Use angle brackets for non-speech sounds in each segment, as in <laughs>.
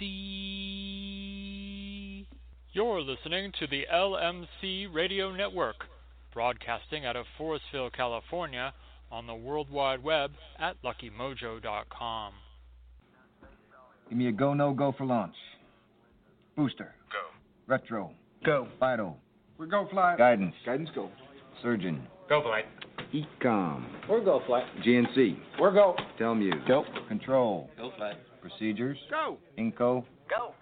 LMC. You're listening to the LMC Radio Network, broadcasting out of Forestville, California, on the World Wide Web at luckymojo.com. Give me a go, no go for launch. Booster. Go. Retro. Go. Vital. We're go flight. Guidance. Guidance go. Surgeon. Go flight. EECOM. We're go flight. GNC. We're go. Telmuse. Go. Control. Go flight. Procedures. Go. Inco. Go.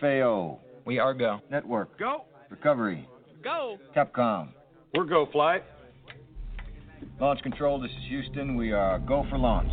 FAO. We are go. Network. Go. Recovery. Go. Capcom. We're go flight. Launch control, this is Houston. We are go for launch.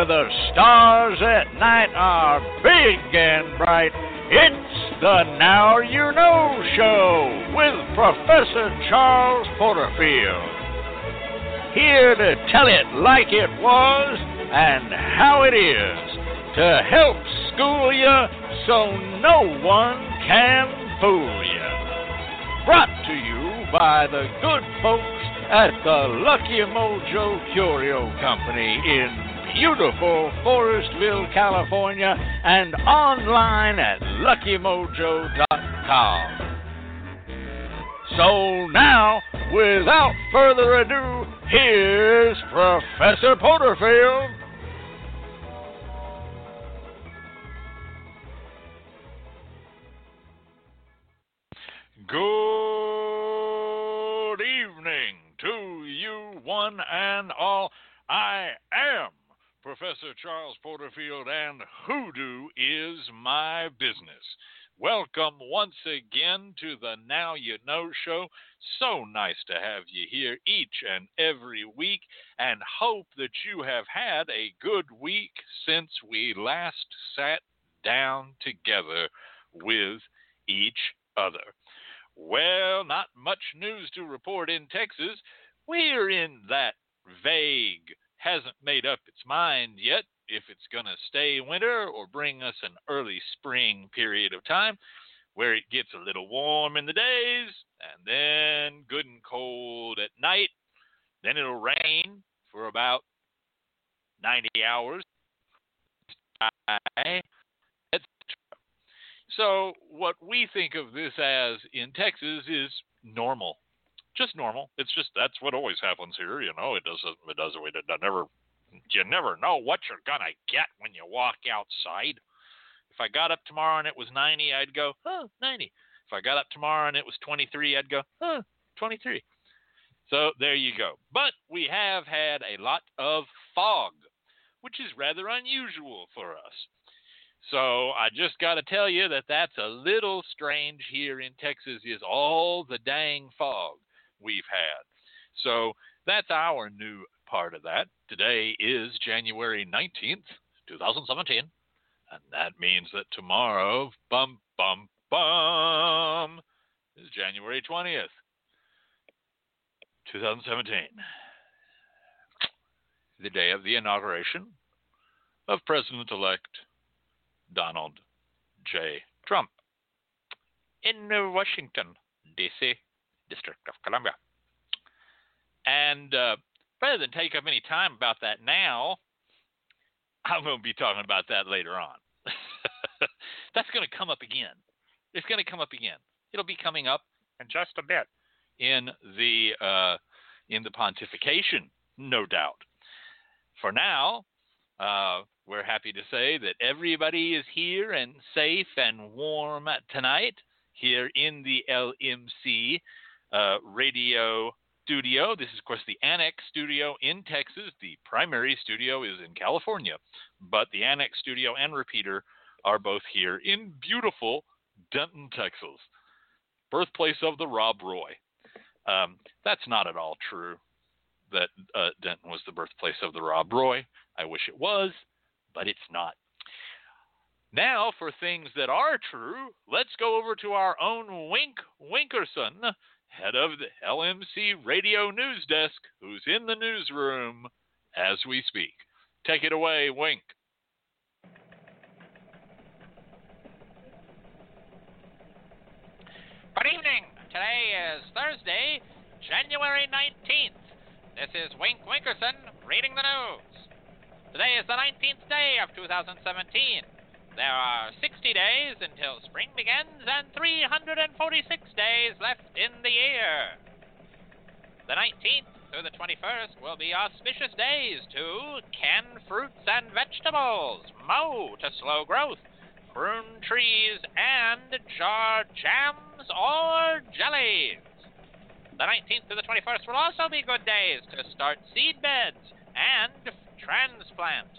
Where the stars at night are big and bright, it's the Now You Know Show with Professor Charles Porterfield. Here to tell it like it was and how it is, to help school you so no one can fool you. Brought to you by the good folks at the Lucky Mojo Curio Company in beautiful Forestville, California, and online at luckymojo.com. So now, without further ado, here's Professor Porterfield. Good evening to you, one and all. I Professor Charles Porterfield, and hoodoo is my business. Welcome once again to the Now You Know Show. So nice to have you here each and every week, and hope that you have had a good week since we last sat down together with each other. Well, not much news to report in Texas. We're in that vague, hasn't made up its mind yet if it's going to stay winter or bring us an early spring period of time where it gets a little warm in the days and then good and cold at night. Then it'll rain for about 90 hours. So, what we think of this as in Texas is normal, just normal. It's just that's what always happens here. You know, it doesn't. It doesn't. It never. You never know what you're gonna get when you walk outside. If I got up tomorrow and it was 90, I'd go, oh, 90. If I got up tomorrow and it was 23, I'd go, oh, 23. So there you go. But we have had a lot of fog, which is rather unusual for us. So I just got to tell you that that's a little strange here in Texas is all the dang fog we've had. So that's our new part of that. Today is January 19th, 2017, and that means that tomorrow, bum bum bum, is January 20th. 2017, the day of the inauguration of President elect Donald J. Trump in Washington, D.C., District of Columbia. And uh, rather than take up any time about that now, I'm going to be talking about that later on. <laughs> That's going to come up again. It's going to come up again. It'll be coming up in just a bit in the uh, in the pontification, no doubt. For now, uh, we're happy to say that everybody is here and safe and warm tonight here in the LMC uh, radio studio. This is, of course, the Annex studio in Texas. The primary studio is in California, but the Annex studio and repeater are both here in beautiful Denton, Texas, birthplace of the Rob Roy. Um, that's not at all true that uh, Denton was the birthplace of the Rob Roy. I wish it was, but it's not. Now, for things that are true, let's go over to our own Wink Winkerson, head of the LMC Radio News Desk, who's in the newsroom as we speak. Take it away, Wink. Good evening. Today is Thursday, January 19th. This is Wink Winkerson reading the news. Today is the 19th day of 2017. There are 60 days until spring begins and 346 days left in the year. The 19th through the 21st will be auspicious days to can fruits and vegetables, mow to slow growth, prune trees, and jar jams or jellies. The 19th to the 21st will also be good days to start seed beds and transplant.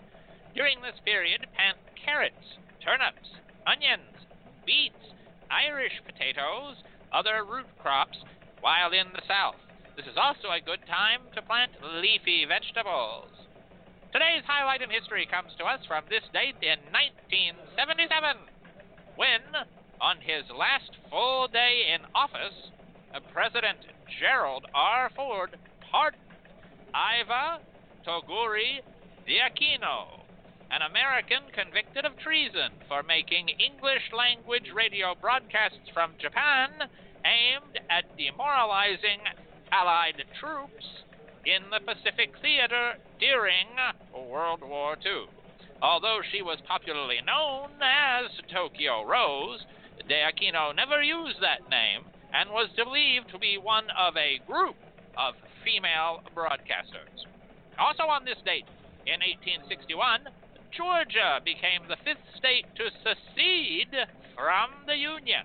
During this period, plant carrots, turnips, onions, beets, Irish potatoes, other root crops, while in the south. This is also a good time to plant leafy vegetables. Today's highlight in history comes to us from this date in 1977, when, on his last full day in office, President Gerald R. Ford pardoned Iva Toguri D'Aquino, an American convicted of treason for making English language radio broadcasts from Japan aimed at demoralizing Allied troops in the Pacific Theater during World War II. Although she was popularly known as Tokyo Rose, D'Aquino never used that name and was believed to be one of a group of female broadcasters. Also on this date, in 1861, Georgia became the fifth state to secede from the Union.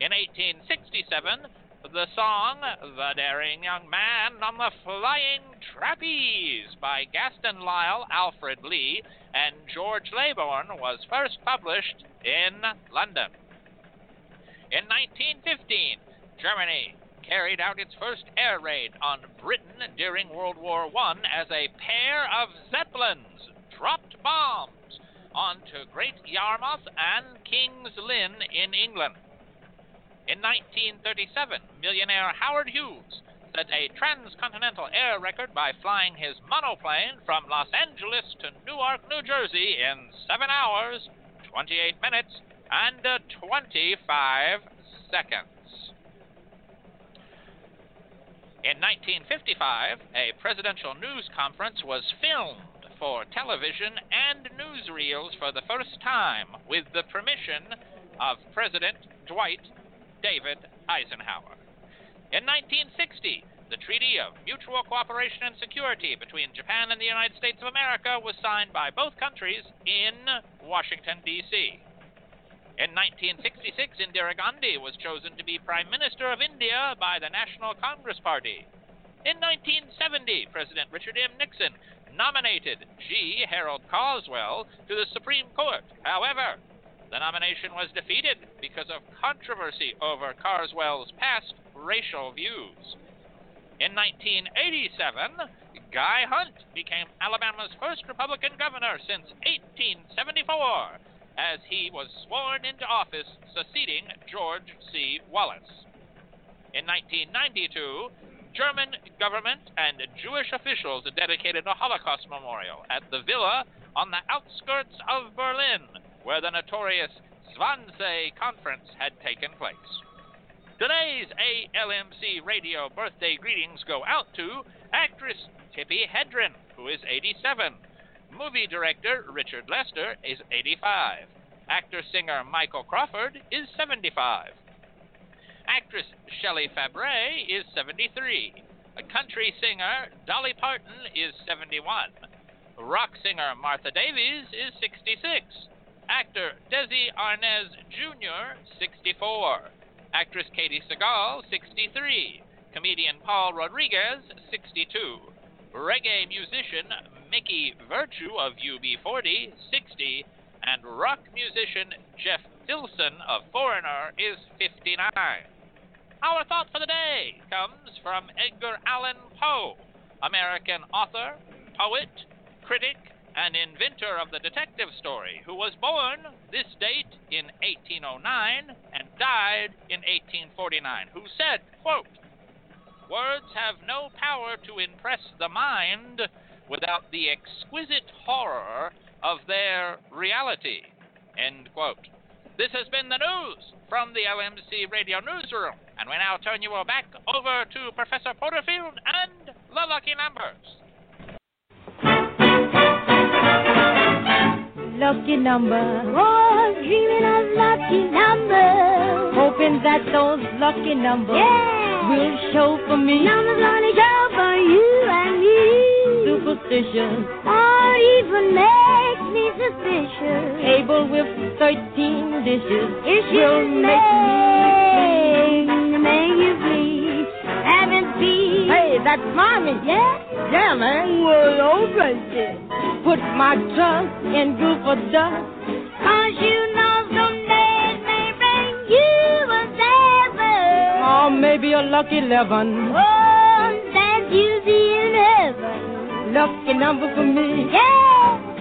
In 1867, the song The Daring Young Man on the Flying Trapeze by Gaston Lyle, Alfred Lee, and George Leybourne was first published in London. In 1915, Germany carried out its first air raid on Britain during World War I as a pair of Zeppelins dropped bombs onto Great Yarmouth and King's Lynn in England. In 1937, millionaire Howard Hughes set a transcontinental air record by flying his monoplane from Los Angeles to Newark, New Jersey in 7 hours, 28 minutes, and uh, 25 seconds. In 1955, a presidential news conference was filmed for television and newsreels for the first time with the permission of President Dwight David Eisenhower. In 1960, the Treaty of Mutual Cooperation and Security between Japan and the United States of America was signed by both countries in Washington, D.C. In 1966, Indira Gandhi was chosen to be Prime Minister of India by the National Congress Party. In 1970, President Richard M. Nixon nominated G. Harold Carswell to the Supreme Court. However, the nomination was defeated because of controversy over Carswell's past racial views. In 1987, Guy Hunt became Alabama's first Republican governor since 1874, as he was sworn into office succeeding George C. Wallace. In 1992, German government and Jewish officials dedicated a Holocaust memorial at the villa on the outskirts of Berlin, where the notorious Wannsee Conference had taken place. Today's ALMC radio birthday greetings go out to actress Tippi Hedren, who is 87. Movie director Richard Lester is 85. Actor singer Michael Crawford is 75. Actress Shelley Fabares is 73. A country singer Dolly Parton is 71. Rock singer Martha Davis is 66. Actor Desi Arnaz Jr., 64. Actress Katey Sagal, 63. Comedian Paul Rodriguez, 62. Reggae musician Mickey Virtue of UB40, 60. And rock musician Jeff Pilson of Foreigner is 59. Our thought for the day comes from Edgar Allan Poe, American author, poet, critic, and inventor of the detective story who was born this date in 1809 and died in 1849, who said, quote, Words have no power to impress the mind without the exquisite horror of their reality. End quote. This has been the news from the LMC Radio Newsroom, and we now turn you all back over to Professor Porterfield and the lucky numbers. Lucky number, oh, dreaming of lucky numbers, hoping that those lucky numbers yeah. will show for me. Numbers only show for you and me. Superstitious, or even makes me suspicious. Table with thirteen dishes, Issues will make me make you bleed. Haven't been. Hey, that's mommy. Yeah. Yeah, man. Well, open it. Put my trust in goofer dust. Cause you know someday it may bring you a seven. Or maybe a lucky eleven. Oh, that you see in heaven. Lucky number for me. Yeah.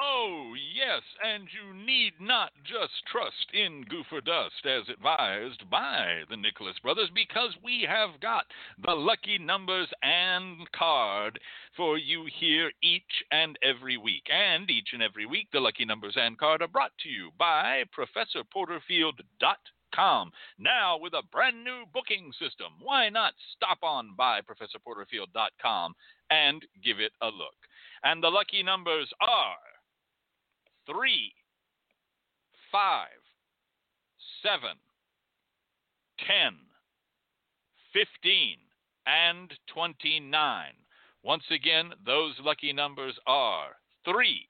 Oh, yes, and you need not just trust in Goofer Dust as advised by the Nicholas Brothers because we have got the lucky numbers and card for you here each and every week. And each and every week, the lucky numbers and card are brought to you by Professor ProfessorPorterfield.com. Now, with a brand new booking system, why not stop on by ProfessorPorterfield.com and give it a look? And the lucky numbers are three, five, seven, ten, fifteen, and 29. Once again, those lucky numbers are 3,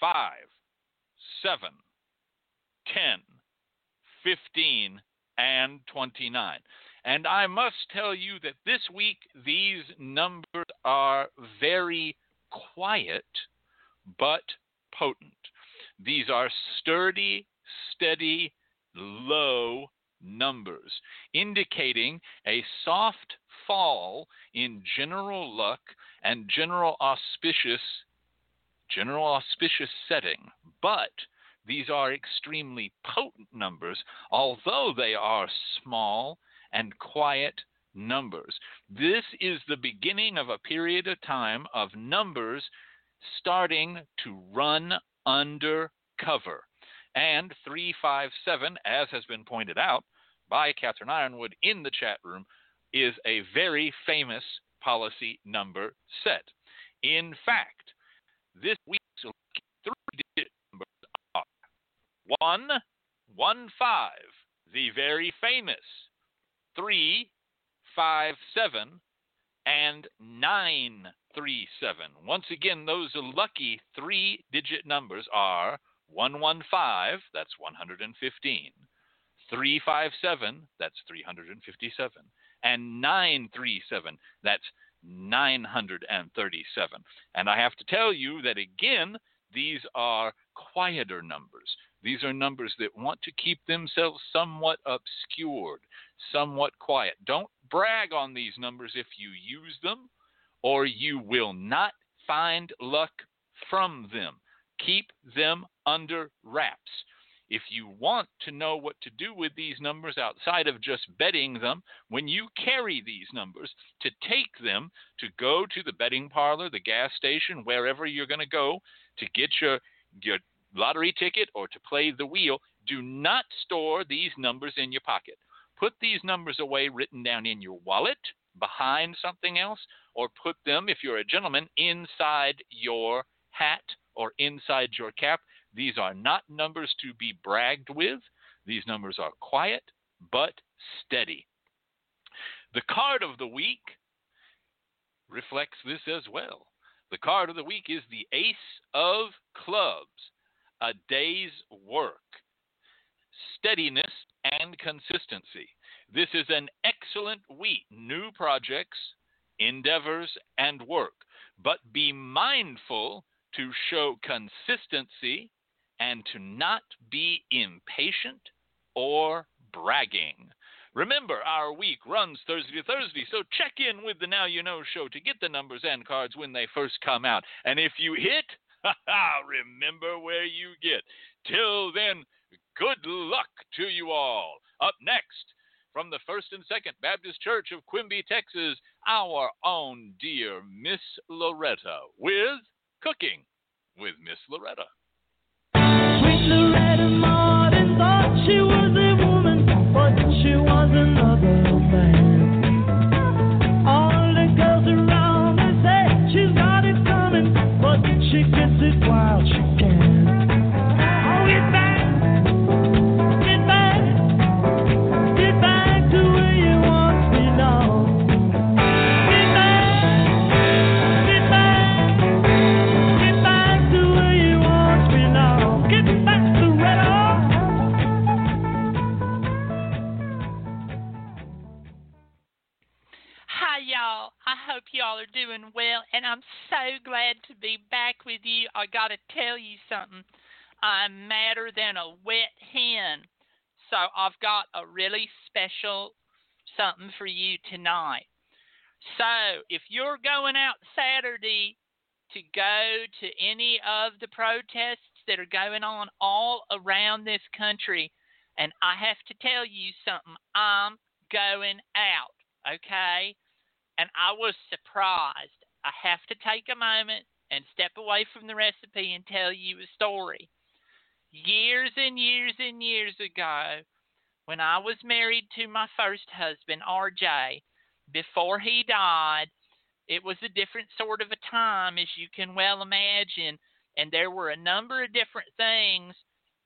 5, 7, 10, 15, and 29. And I must tell you that this week these numbers are very quiet, but potent. These are sturdy, steady, low numbers, indicating a soft fall in general luck and general auspicious general auspicious setting. But these are extremely potent numbers, although they are small and quiet numbers. This is the beginning of a period of time of numbers starting to run under cover. And 357, as has been pointed out by Catherine Ironwood in the chat room, is a very famous policy number set. In fact, this week's three 1, 1, 5, the very famous 3, 5, 7, and 937. Once again, those lucky three digit numbers are 115, that's 115, 357, that's 357, and 937, that's 937. And I have to tell you that again, these are quieter numbers. These are numbers that want to keep themselves somewhat obscured, somewhat quiet. Don't brag on these numbers if you use them, or you will not find luck from them. Keep them under wraps. if you want to know what to do with these numbers outside of just betting them, when you carry these numbers, to take them to go to the betting parlor, the gas station, wherever you're going to go to get your, your lottery ticket or to play the wheel, do not store these numbers in your pocket. Put these numbers away written down in your wallet behind something else, or put them, if you're a gentleman, inside your hat or inside your cap these are not numbers to be bragged with. These numbers are quiet but steady. The card of the week reflects this as well. The card of the week is the Ace of Clubs, a day's work, steadiness, and consistency. This is an excellent week, new projects, endeavors, and work. But be mindful to show consistency and to not be impatient or bragging. Remember, our week runs Thursday to Thursday, so check in with the Now You Know show to get the numbers and cards when they first come out. And if you hit, <laughs> remember where you get. Till then, good luck to you all. Up next, from the First and Second Baptist Church of Quimby, Texas, our own dear Miss Loretta with Cooking with Miss Loretta. Sweet Loretta it while are doing well, and I'm so glad to be back with you. I got to tell you something. I'm madder than a wet hen. So I've got a really special something for you tonight. So if you're going out Saturday to go to any of the protests that are going on all around this country, and I have to tell you something, I'm going out, okay? And I was surprised. I have to take a moment and step away from the recipe and tell you a story. Years and years and years ago, when I was married to my first husband, RJ, before he died, it was a different sort of a time, as you can well imagine. And there were a number of different things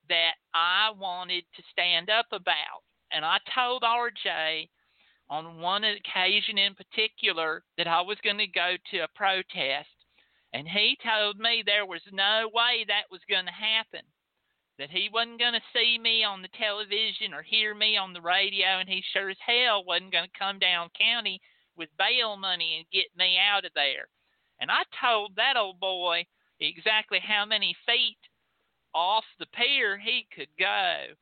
that I wanted to stand up about. And I told RJ on one occasion in particular that I was going to go to a protest. And he told me there was no way that was going to happen. That he wasn't going to see me on the television or hear me on the radio, and he sure as hell wasn't going to come down county with bail money and get me out of there. And I told that old boy exactly how many feet off the pier he could go.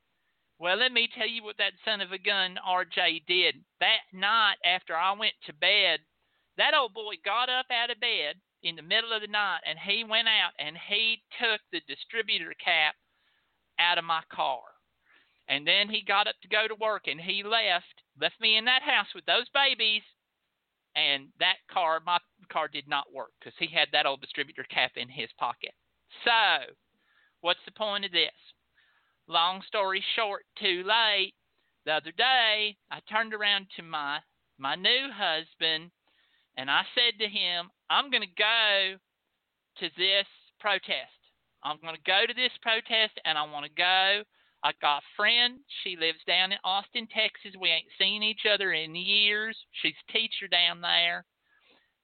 Well, let me tell you what that son of a gun RJ did. That night after I went to bed, that old boy got up out of bed in the middle of the night and he went out and he took the distributor cap out of my car. And then he got up to go to work and he left, left me in that house with those babies. And that car, my car did not work because he had that old distributor cap in his pocket. So, what's the point of this? Long story short, too late. The other day, I turned around to my my new husband and I said to him, "I'm going to go to this protest. I'm going to go to this protest and I want to go. I got a friend. She lives down in Austin, Texas. We ain't seen each other in years. She's a teacher down there.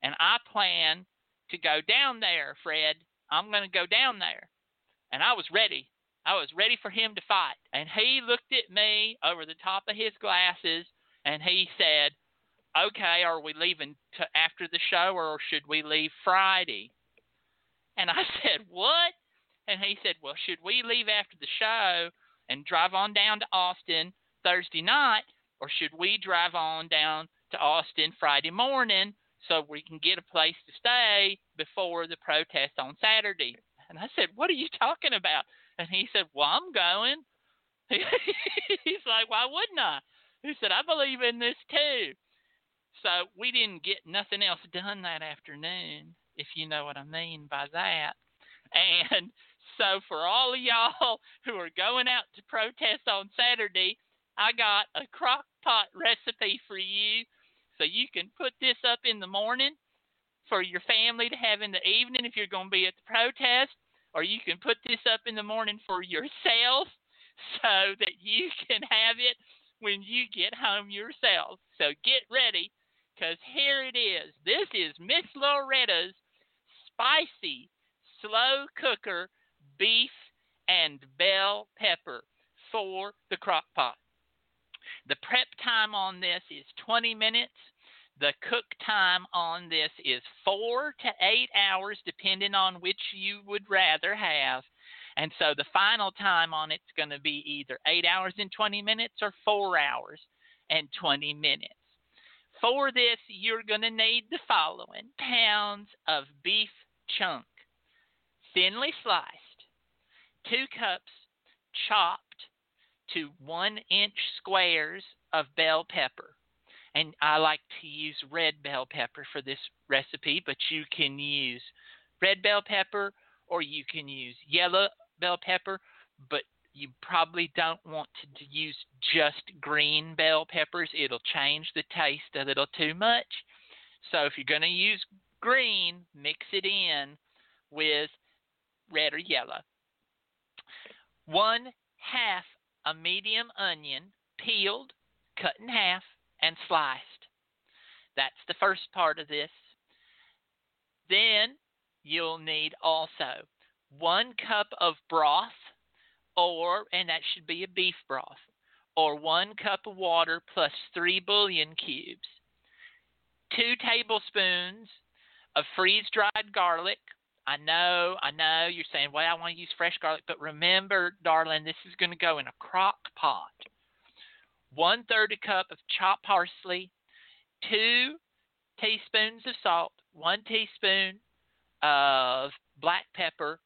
And I plan to go down there, Fred. I'm going to go down there. And I was ready. I was ready for him to fight. And he looked at me over the top of his glasses and he said, Okay, are we leaving to after the show or should we leave Friday? And I <laughs> said, What? And he said, Well, should we leave after the show and drive on down to Austin Thursday night, or should we drive on down to Austin Friday morning so we can get a place to stay before the protest on Saturday? And I said, What are you talking about? And he said, Well, I'm going. <laughs> He's like, why wouldn't I? He said, I believe in this too. So we didn't get nothing else done that afternoon, if you know what I mean by that. And so for all of y'all <laughs> who are going out to protest on Saturday, I got a crock pot recipe for you so you can put this up in the morning for your family to have in the evening if you're going to be at the protest, or you can put this up in the morning for yourself <laughs> so that you can have it when you get home yourself. So get ready because here it is. This is Miss Loretta's spicy slow cooker beef and bell pepper for the crock pot. The prep time on this is 20 minutes. The cook time on this is four to eight hours, depending on which you would rather have. And so the final time on it's going to be either eight hours and 20 minutes or four hours and 20 minutes. For this, you're going to need the following pounds of beef chunk, thinly sliced, two cups chopped to one inch squares of bell pepper. And I like to use red bell pepper for this recipe, but you can use red bell pepper or you can use yellow bell pepper, but you probably don't want to use just green bell peppers. It'll change the taste a little too much. So if you're going to use green, mix it in with red or yellow. One half a medium onion, peeled, cut in half, and sliced. That's the first part of this. Then you'll need also one cup of broth, or, and that should be a beef broth, or one cup of water plus three bouillon cubes, two tablespoons of freeze dried garlic. I know, I know you're saying, well, I want to use fresh garlic, but remember, darling, this is going to go in a crock pot. One third a cup of chopped parsley, two teaspoons of salt, one teaspoon of black pepper,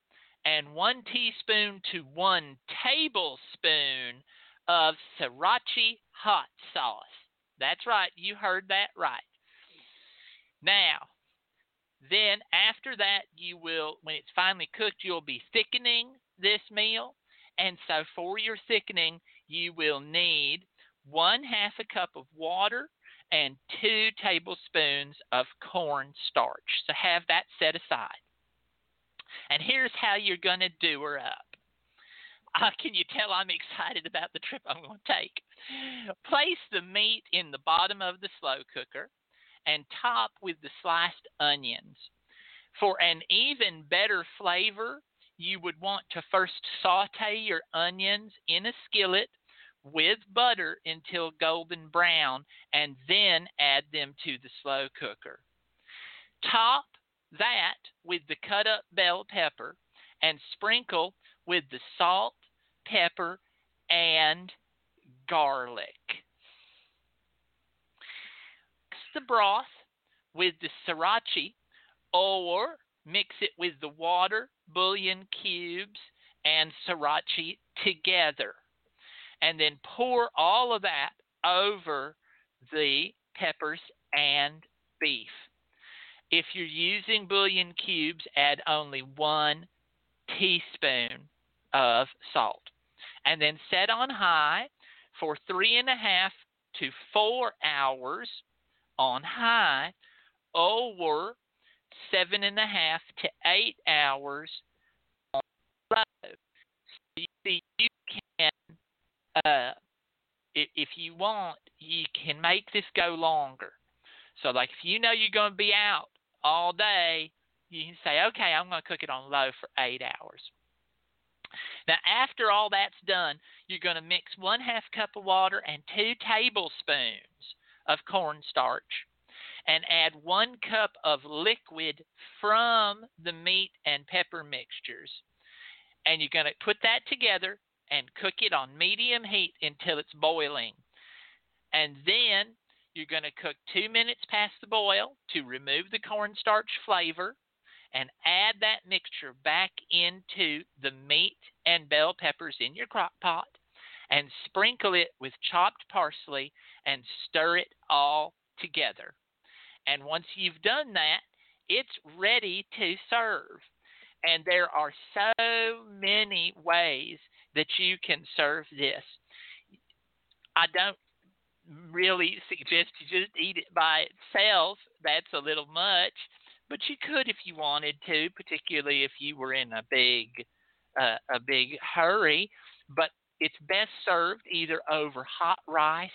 and one teaspoon to one tablespoon of sriracha hot sauce. That's right, you heard that right. Now, then after that, you will, when it's finally cooked, you'll be thickening this meal. And so for your thickening, you will need one half a cup of water and two tablespoons of cornstarch. So have that set aside. And here's how you're going to do her up. <laughs> Uh, can you tell I'm excited about the trip I'm going to take? Place the meat in the bottom of the slow cooker and top with the sliced onions. For an even better flavor, you would want to first saute your onions in a skillet with butter until golden brown and then add them to the slow cooker. Top that with the cut up bell pepper and sprinkle with the salt, pepper, and garlic. Mix the broth with the sriracha or mix it with the water, bouillon cubes, and sriracha together. And then pour all of that over the peppers and beef. If you're using bouillon cubes, add only one teaspoon of salt. And then set on high for three and a half to four hours on high or seven and a half to eight hours on low. So you uh, if you want, you can make this go longer. So, like, if you know you're going to be out all day, you can say, okay, I'm going to cook it on low for eight hours. Now, after all that's done, you're going to mix one half cup of water and two tablespoons of cornstarch and add one cup of liquid from the meat and pepper mixtures. And you're going to put that together and cook it on medium heat until it's boiling. And then you're going to cook two minutes past the boil to remove the cornstarch flavor and add that mixture back into the meat and bell peppers in your crock pot. and sprinkle it with chopped parsley and stir it all together. And once you've done that, it's ready to serve. And there are so many ways that you can serve this. I don't really suggest you just eat it by itself. That's a little much, but you could if you wanted to, particularly if you were in a big uh, a big hurry. But it's best served either over hot rice,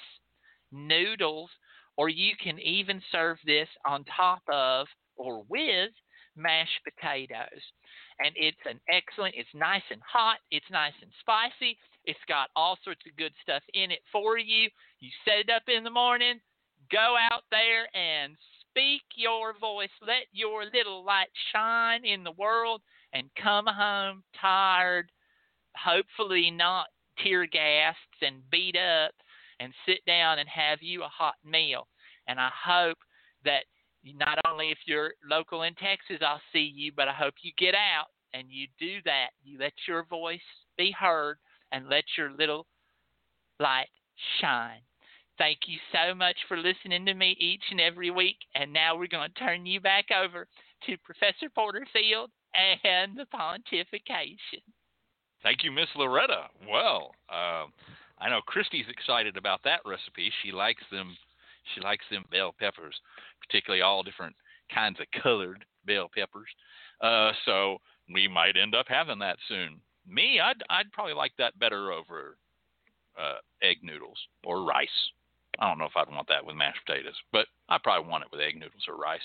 noodles, or you can even serve this on top of or with mashed potatoes. And it's an excellent, it's nice and hot, it's nice and spicy, it's got all sorts of good stuff in it for you. You set it up in the morning, go out there and speak your voice, let your little light shine in the world, and come home tired, hopefully not tear gassed and beat up, and sit down and have you a hot meal. And I hope that not only if you're local in Texas, I'll see you, but I hope you get out and you do that. You let your voice be heard and let your little light shine. Thank you so much for listening to me each and every week. And now we're going to turn you back over to Professor Porterfield and the pontification. Thank you, Miss Loretta. Well, uh, I know Christy's excited about that recipe. She likes them. She likes them bell peppers, particularly all different kinds of colored bell peppers. Uh, so we might end up having that soon. Me, I'd I'd probably like that better over uh, egg noodles or rice. I don't know if I'd want that with mashed potatoes, but I probably want it with egg noodles or rice.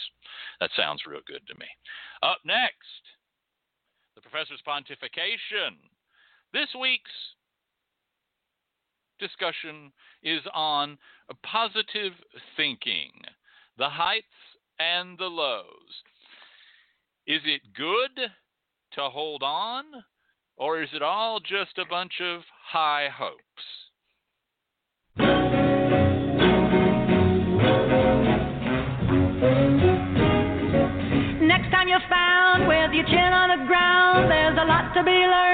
That sounds real good to me. Up next, the professor's pontification. This week's discussion is on positive thinking, the heights and the lows. Is it good to hold on, or is it all just a bunch of high hopes? Next time you're found with your chin on the ground, there's a lot to be learned,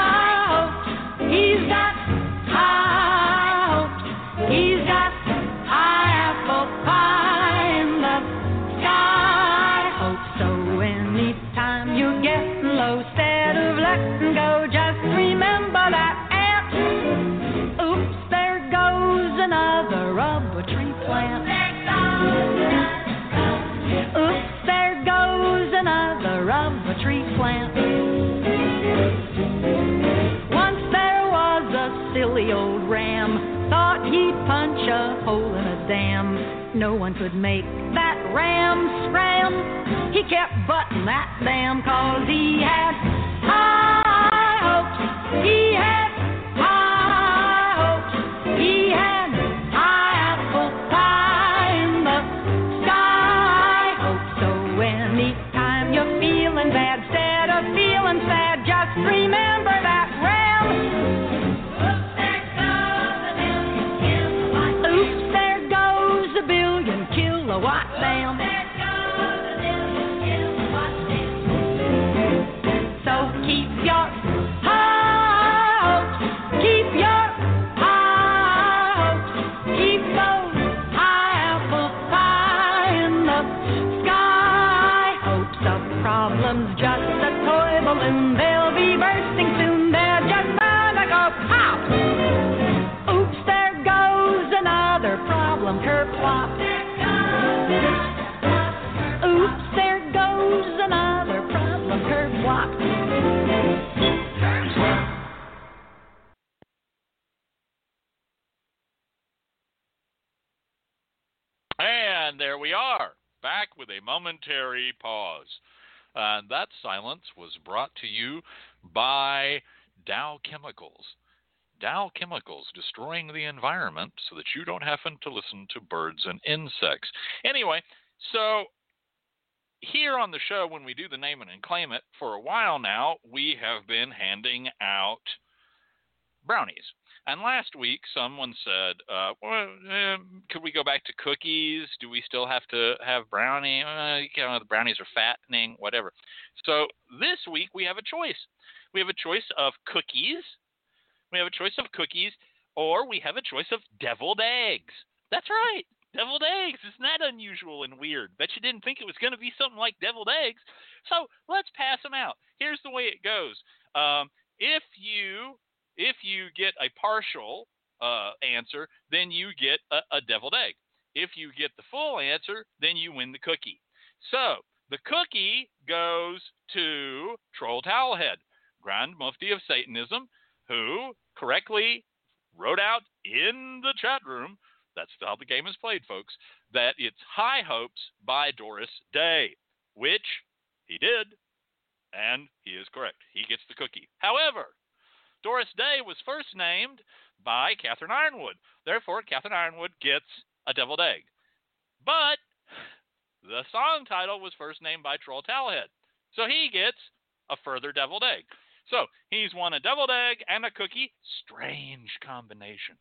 punch a hole in a dam. No one could make that ram scram. He kept butting that dam cause he had high hopes. He had with a momentary pause. And that silence was brought to you by Dow Chemicals. Dow Chemicals destroying the environment so that you don't have to listen to birds and insects. Anyway, so here on the show, when we do the name it and claim it, for a while now, we have been handing out brownies. And last week, someone said, uh, well, eh, could we go back to cookies? Do we still have to have brownie? Uh, you know, the brownies are fattening, whatever. So this week, we have a choice. We have a choice of cookies. We have a choice of cookies, or we have a choice of deviled eggs. That's right. Deviled eggs. Isn't that unusual and weird? Bet you didn't think it was going to be something like deviled eggs. So let's pass them out. Here's the way it goes. Um, if you if you get a partial uh, answer, then you get a, a deviled egg. If you get the full answer, then you win the cookie. So the cookie goes to Troll Towelhead, Grand Mufti of Satanism, who correctly wrote out in the chat room that's how the game is played, folks, that it's High Hopes by Doris Day, which he did, and he is correct. He gets the cookie. However, Doris Day was first named by Catherine Ironwood. Therefore, Catherine Ironwood gets a deviled egg. But the song title was first named by Troll Towelhead. So he gets a further deviled egg. So he's won a deviled egg and a cookie. Strange combination.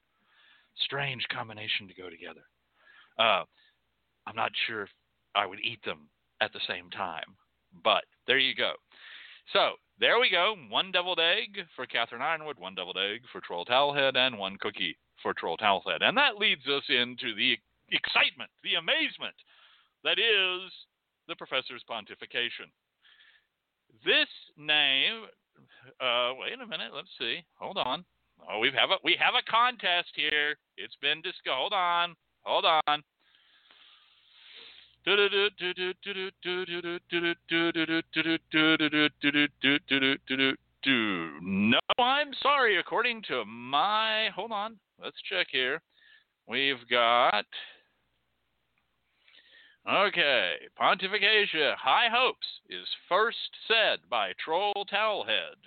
Strange combination to go together. Uh, I'm not sure if I would eat them at the same time, but there you go. So there we go. One deviled egg for Catherine Ironwood, one deviled egg for Troll Towelhead, and one cookie for Troll Towelhead. And that leads us into the excitement, the amazement that is the professor's pontification. This name, uh, wait a minute, let's see. Hold on. Oh, we have a we have a contest here. It's been discussed. Hold on, hold on. No, I'm sorry. According to my, hold on, let's check here. We've got okay. Pontification, high hopes is first said by Troll Towelhead.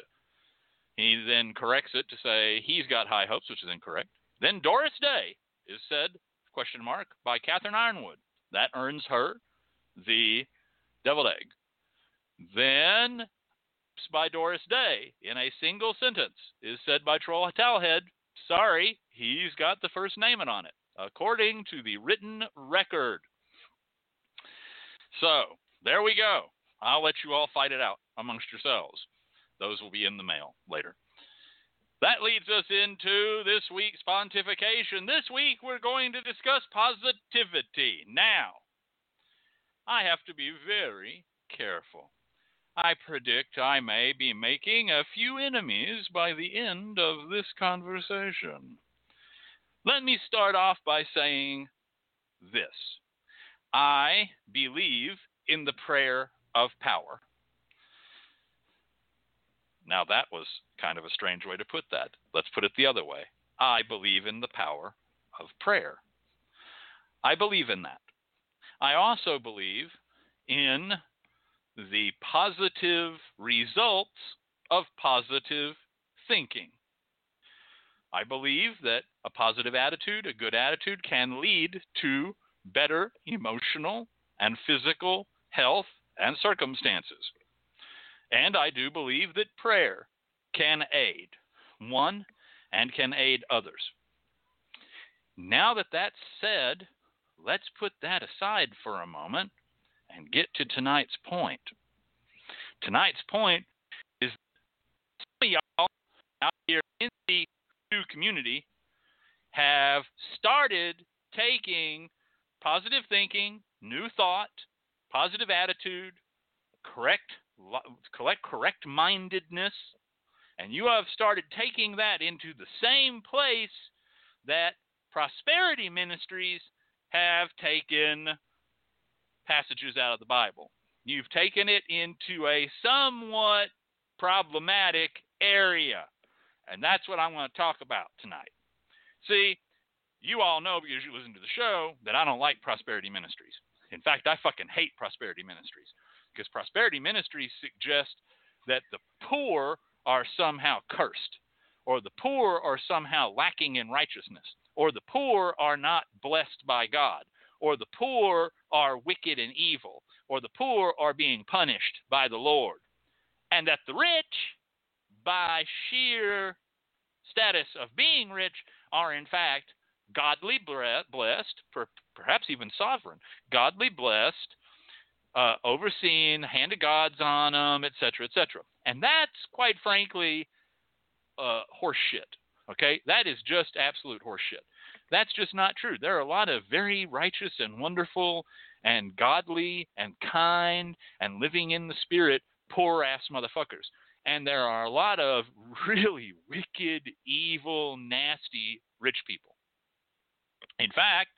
He then corrects it to say he's got high hopes, which is incorrect. Then Doris Day is said, question mark, by Catherine Ironwood. That earns her the deviled egg. Then by Doris Day in a single sentence is said by Troll Towelhead, sorry, he's got the first naming on it, according to the written record. So there we go. I'll let you all fight it out amongst yourselves. Those will be in the mail later. That leads us into this week's pontification. This week we're going to discuss positivity. Now, I have to be very careful. I predict I may be making a few enemies by the end of this conversation. Let me start off by saying this I believe in the prayer of power. Now, that was kind of a strange way to put that. Let's put it the other way. I believe in the power of prayer. I believe in that. I also believe in the positive results of positive thinking. I believe that a positive attitude, a good attitude, can lead to better emotional and physical health and circumstances. And I do believe that prayer can aid one and can aid others. Now that that's said, let's put that aside for a moment and get to tonight's point. Tonight's point is some of y'all out here in the community have started taking positive thinking, new thought, positive attitude, correct collect correct mindedness, and you have started taking that into the same place that prosperity ministries have taken passages out of the Bible. You've taken it into a somewhat problematic area. And that's what I'm going to talk about tonight. See, you all know because you listen to the show that I don't like prosperity ministries. In fact, I fucking hate prosperity ministries because prosperity ministries suggest that the poor are somehow cursed, or the poor are somehow lacking in righteousness, or the poor are not blessed by God, or the poor are wicked and evil, or the poor are being punished by the Lord, and that the rich, by sheer status of being rich, are in fact godly blessed, perhaps even sovereign, godly blessed, uh, overseen, hand of God's on them, etc., etc. And that's quite frankly uh, horseshit. Okay, that is just absolute horseshit. That's just not true. There are a lot of very righteous and wonderful and godly and kind and living in the spirit poor ass motherfuckers. And there are a lot of <laughs> really wicked, evil, nasty rich people. In fact,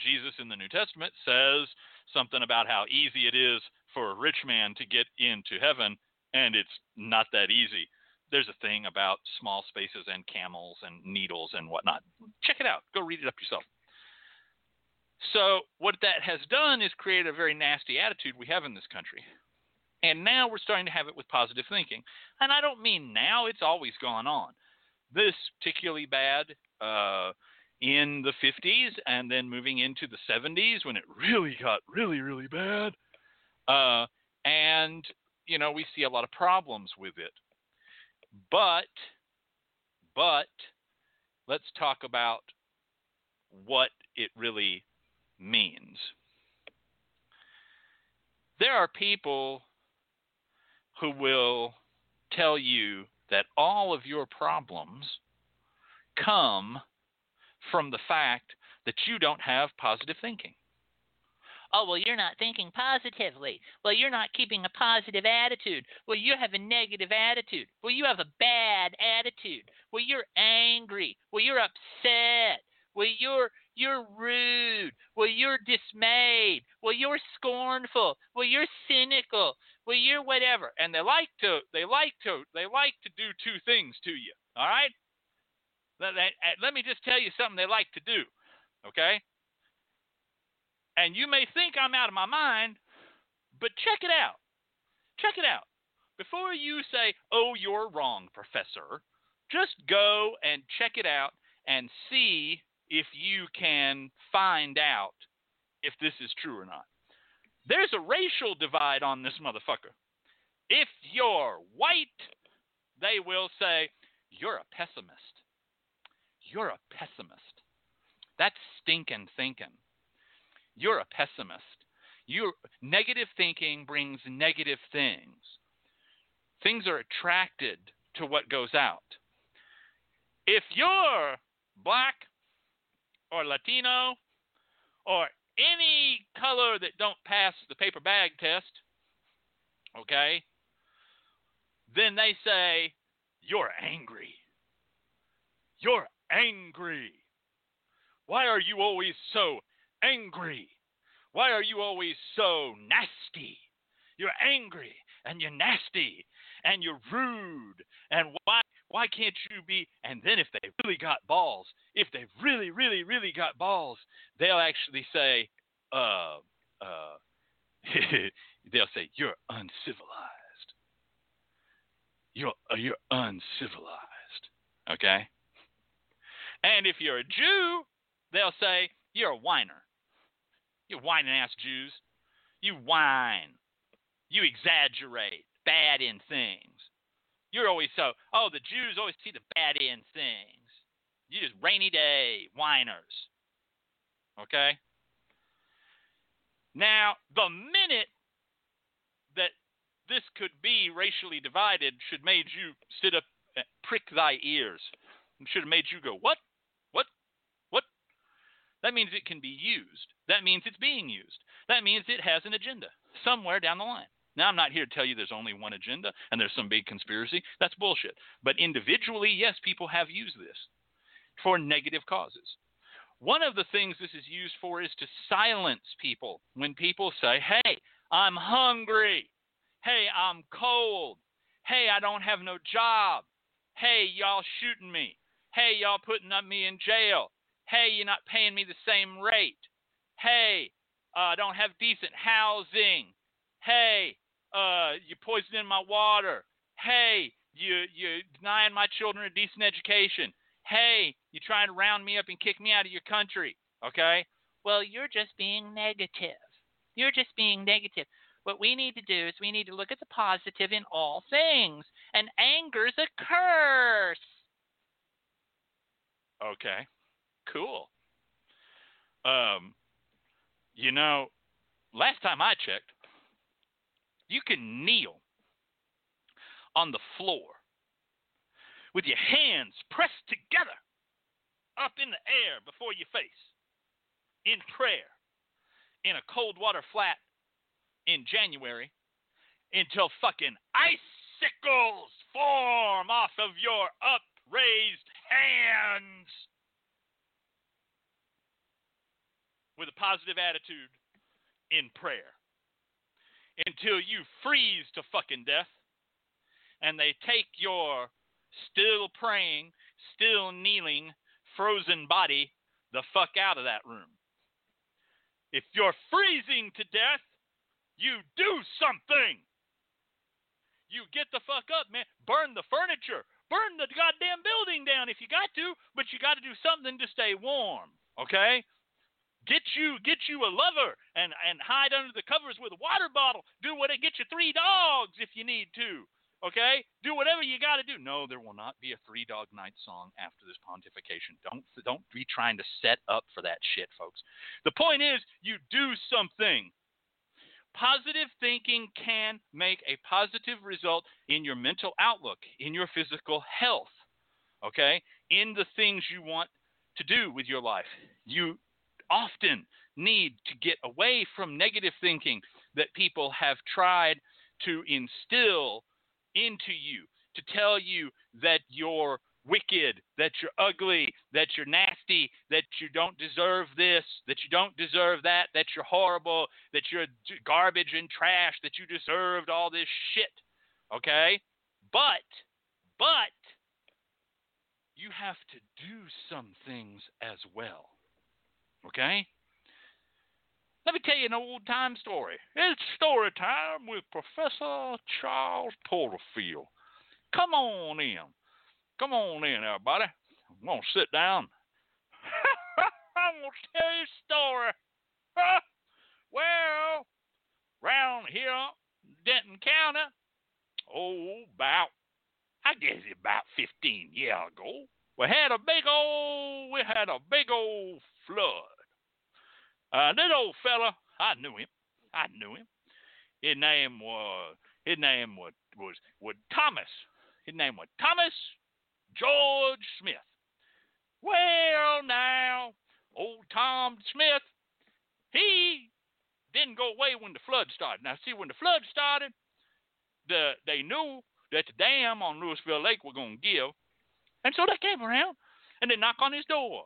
Jesus in the New Testament says something about how easy it is for a rich man to get into heaven, and it's not that easy. There's a thing about small spaces and camels and needles and whatnot. Check it out. Go read it up yourself. So, what that has done is create a very nasty attitude we have in this country. And now we're starting to have it with positive thinking. And I don't mean now, it's always gone on. This particularly bad uh, in the 50s and then moving into the 70s when it really got really, really bad. Uh, and, you know, we see a lot of problems with it. But, but, let's talk about what it really means. There are people who will tell you that all of your problems come from the fact that you don't have positive thinking. Oh, well, you're not thinking positively. Well, you're not keeping a positive attitude. Well, you have a negative attitude. Well, you have a bad attitude. Well, you're angry. Well, you're upset. Well, you're you're rude. Well, you're dismayed. Well, you're scornful. Well, you're cynical. Well, you're whatever. And they like to they like to they like to do two things to you. All right? Let, let, uh, let me just tell you something they like to do. Okay? And you may think I'm out of my mind, but check it out. Check it out. Before you say, oh, you're wrong, professor, just go and check it out and see if you can find out if this is true or not. There's a racial divide on this motherfucker. If you're white, they will say, you're a pessimist. You're a pessimist. That's stinking thinking. You're a pessimist. Your negative thinking brings negative things. Things are attracted to what goes out. If you're black or Latino or any color that don't pass the paper bag test, okay, then they say you're angry. You're angry. Why are you always so angry? Why are you always so nasty? You're angry and you're nasty and you're rude. And why why can't you be and then if they really got balls, if they really, really, really got balls, they'll actually say, uh uh <laughs> they'll say, You're uncivilized. You're uh, you're uncivilized. Okay? And if you're a Jew, they'll say, You're a whiner. You whining ass Jews. You whine. You exaggerate. Bad in things. You're always so, oh, the Jews always see the bad in things. You just rainy day whiners. Okay? Now, the minute that this could be racially divided should made you sit up, prick thy ears, should have made you go, what? That means it can be used. That means it's being used. That means it has an agenda somewhere down the line. Now, I'm not here to tell you there's only one agenda and there's some big conspiracy. That's bullshit. But individually, yes, people have used this for negative causes. One of the things this is used for is to silence people. When people say, hey, I'm hungry. Hey, I'm cold. Hey, I don't have no job. Hey, y'all shooting me. Hey, y'all putting me in jail. Hey, you're not paying me the same rate. Hey, uh, I don't have decent housing. Hey, uh, you're poisoning my water. Hey, you you're denying my children a decent education. Hey, you're trying to round me up and kick me out of your country. Okay? Well, you're just being negative. You're just being negative. What we need to do is we need to look at the positive in all things. And anger's a curse. Okay, cool. Um, you know, last time I checked, you can kneel on the floor with your hands pressed together up in the air before your face in prayer in a cold water flat in January until fucking icicles form off of your upraised hands with a positive attitude in prayer until you freeze to fucking death and they take your still praying, still kneeling, frozen body the fuck out of that room. If you're freezing to death, you do something. You get the fuck up, man. Burn the furniture. Burn the goddamn building down if you got to, but you got to do something to stay warm, okay? Get you get you a lover and and hide under the covers with a water bottle. Do what it get you three dogs if you need to. Okay? Do whatever you got to do. No, there will not be a Three Dog Night song after this pontification. Don't don't be trying to set up for that shit, folks. The point is, you do something. Positive thinking can make a positive result in your mental outlook, in your physical health, okay? In the things you want to do with your life. You often need to get away from negative thinking that people have tried to instill into you to tell you that you're wicked, that you're ugly, that you're nasty, that you don't deserve this, that you don't deserve that, that you're horrible, that you're garbage and trash, that you deserved all this shit. Okay? But, but, you have to do some things as well. Okay? Let me tell you an old time story. It's story time with Professor Charles Porterfield. Come on in. Come on in, everybody. I'm going to sit down. <laughs> I'm going to tell you a story. <laughs> well, round here, Denton County, oh, about, I guess about 15 years ago, we had a big old, we had a big old flood. Uh, this old fella, I knew him. I knew him. His name was his name was was, was Thomas. His name was Thomas George Smith. Well, now, old Tom Smith, he didn't go away when the flood started. Now, see, when the flood started, the they knew that the dam on Lewisville Lake was going to give, and so they came around and they knocked on his door.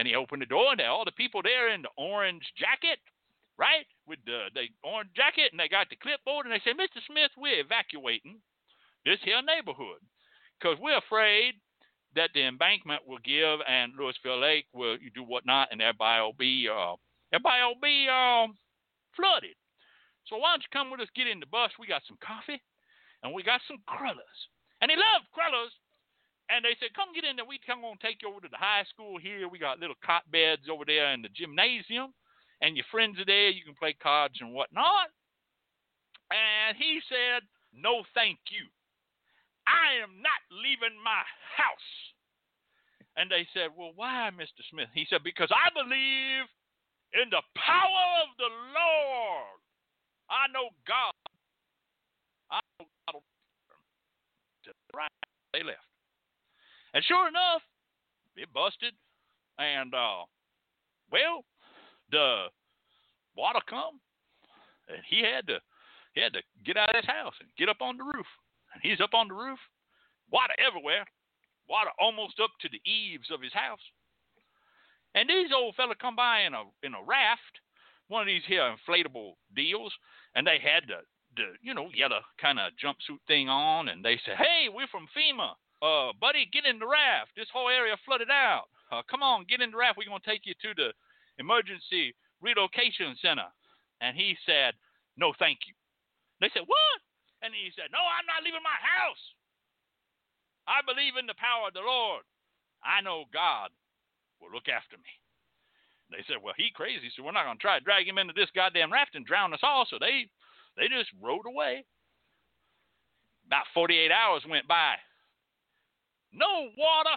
And he opened the door, and all the people there in the orange jacket, right, with the, the orange jacket, and they got the clipboard, and they said, Mr. Smith, we're evacuating this here neighborhood because we're afraid that the embankment will give and Lewisville Lake will you do whatnot, and everybody will be, uh, everybody will be um, flooded. So why don't you come with us, get in the bus? We got some coffee, and we got some crullers. And he loved crullers and they said, "Come get in there. We come on take you over to the high school here. We got little cot beds over there in the gymnasium, and your friends are there. You can play cards and whatnot." And he said, "No, thank you. I am not leaving my house." And they said, "Well, why, Mr. Smith?" He said, "Because I believe in the power of the Lord. I know God. I know God." They left. And sure enough, it busted. And, uh, well, the water come, and he had to he had to get out of his house and get up on the roof. And he's up on the roof, water everywhere, water almost up to the eaves of his house. And these old fella come by in a in a raft, one of these here inflatable deals, and they had the the you know yellow kind of jumpsuit thing on, and they said, "Hey, we're from FEMA." Uh, buddy, get in the raft. This whole area flooded out. Uh, come on, get in the raft. We're going to take you to the emergency relocation center. And he said, no, thank you. They said, what? And he said, no, I'm not leaving my house. I believe in the power of the Lord. I know God will look after me. they said, well, he crazy, so we're not going to try to drag him into this goddamn raft and drown us all. So they they just rowed away. About 48 hours went by. No water,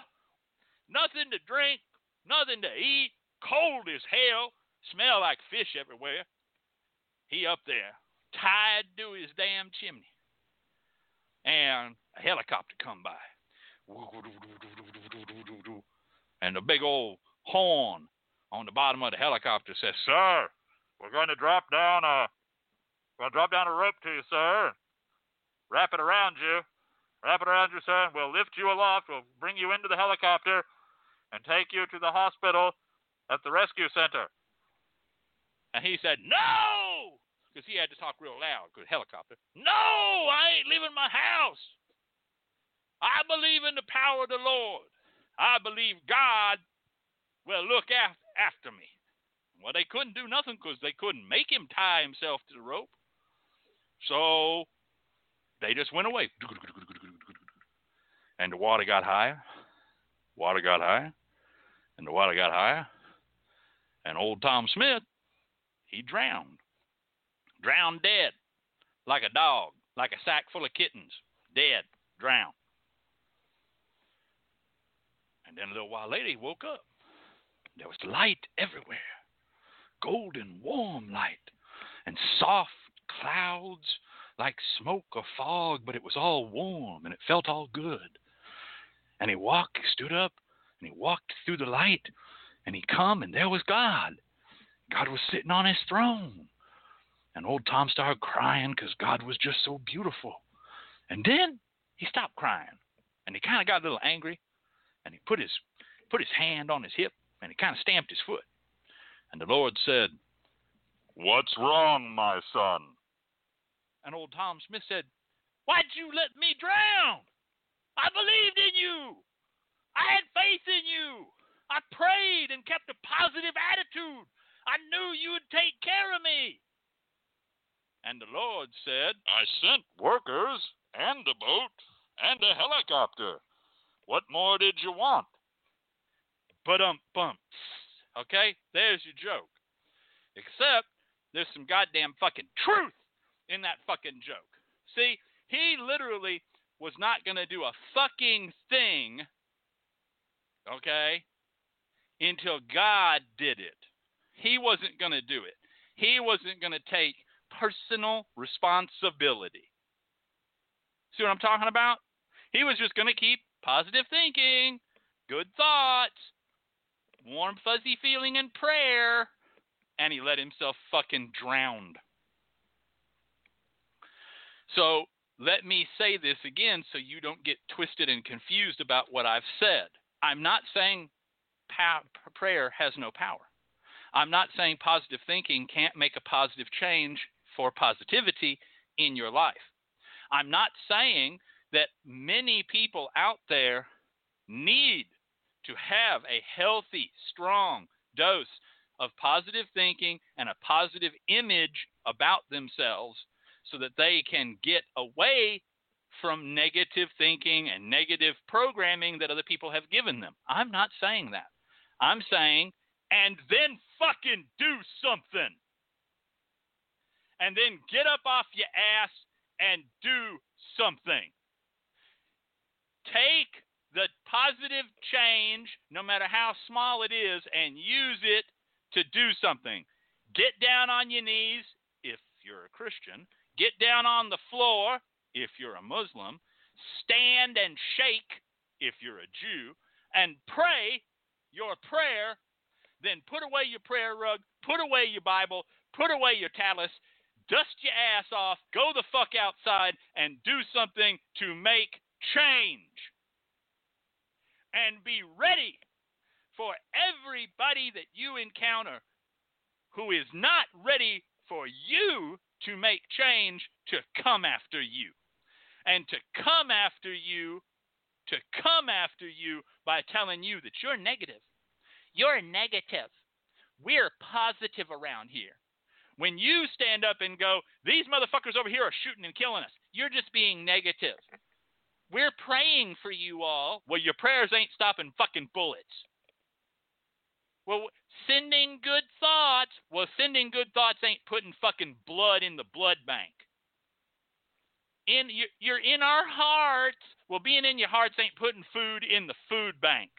nothing to drink, nothing to eat, cold as hell, smell like fish everywhere. He up there, tied to his damn chimney. And a helicopter come by. And the big old horn on the bottom of the helicopter says, Sir, we're going to drop down a we're going to drop down a rope to you, sir. Wrap it around you. Wrap it around you, sir, and we'll lift you aloft. We'll bring you into the helicopter and take you to the hospital at the rescue center. And he said, No! Because he had to talk real loud, good helicopter. No, I ain't leaving my house. I believe in the power of the Lord. I believe God will look af- after me. Well, they couldn't do nothing because they couldn't make him tie himself to the rope. So they just went away. And the water got higher. Water got higher. And the water got higher. And old Tom Smith, he drowned. Drowned dead. Like a dog. Like a sack full of kittens. Dead. Drowned. And then a little while later, he woke up. There was light everywhere golden, warm light, and soft clouds like smoke or fog, but it was all warm and it felt all good. And he walked, he stood up, and he walked through the light, and he come, and there was God. God was sitting on his throne. And old Tom started crying because God was just so beautiful. And then he stopped crying, and he kind of got a little angry, and he put his put his hand on his hip, and he kind of stamped his foot. And the Lord said, What's wrong, my son? And old Tom Smith said, Why'd you let me drown? I believed in you. I had faith in you. I prayed and kept a positive attitude. I knew you would take care of me. And the Lord said, I sent workers and a boat and a helicopter. What more did you want? But um bump. Okay? There's your joke. Except there's some goddamn fucking truth in that fucking joke. See, he literally was not going to do a fucking thing, okay, until God did it. He wasn't going to do it. He wasn't going to take personal responsibility. See what I'm talking about? He was just going to keep positive thinking, good thoughts, warm, fuzzy feeling and prayer, and he let himself fucking drown. So let me say this again so you don't get twisted and confused about what I've said. I'm not saying prayer has no power. I'm not saying positive thinking can't make a positive change for positivity in your life. I'm not saying that many people out there need to have a healthy, strong dose of positive thinking and a positive image about themselves so that they can get away from negative thinking and negative programming that other people have given them. I'm not saying that. I'm saying, and then fucking do something. And then get up off your ass and do something. Take the positive change, no matter how small it is, and use it to do something. Get down on your knees if you're a Christian. Get down on the floor if you're a Muslim. Stand and shake if you're a Jew. And pray your prayer. Then put away your prayer rug, put away your Bible, put away your tallis, dust your ass off, go the fuck outside, and do something to make change and be ready for everybody that you encounter who is not ready for you to make change to come after you. And to come after you, to come after you by telling you that you're negative. You're negative. We're positive around here. When you stand up and go, these motherfuckers over here are shooting and killing us, you're just being negative. We're praying for you all. Well, your prayers ain't stopping fucking bullets. Well, Sending good thoughts. Well, sending good thoughts ain't putting fucking blood in the blood bank. In you're in our hearts. Well, being in your hearts ain't putting food in the food bank.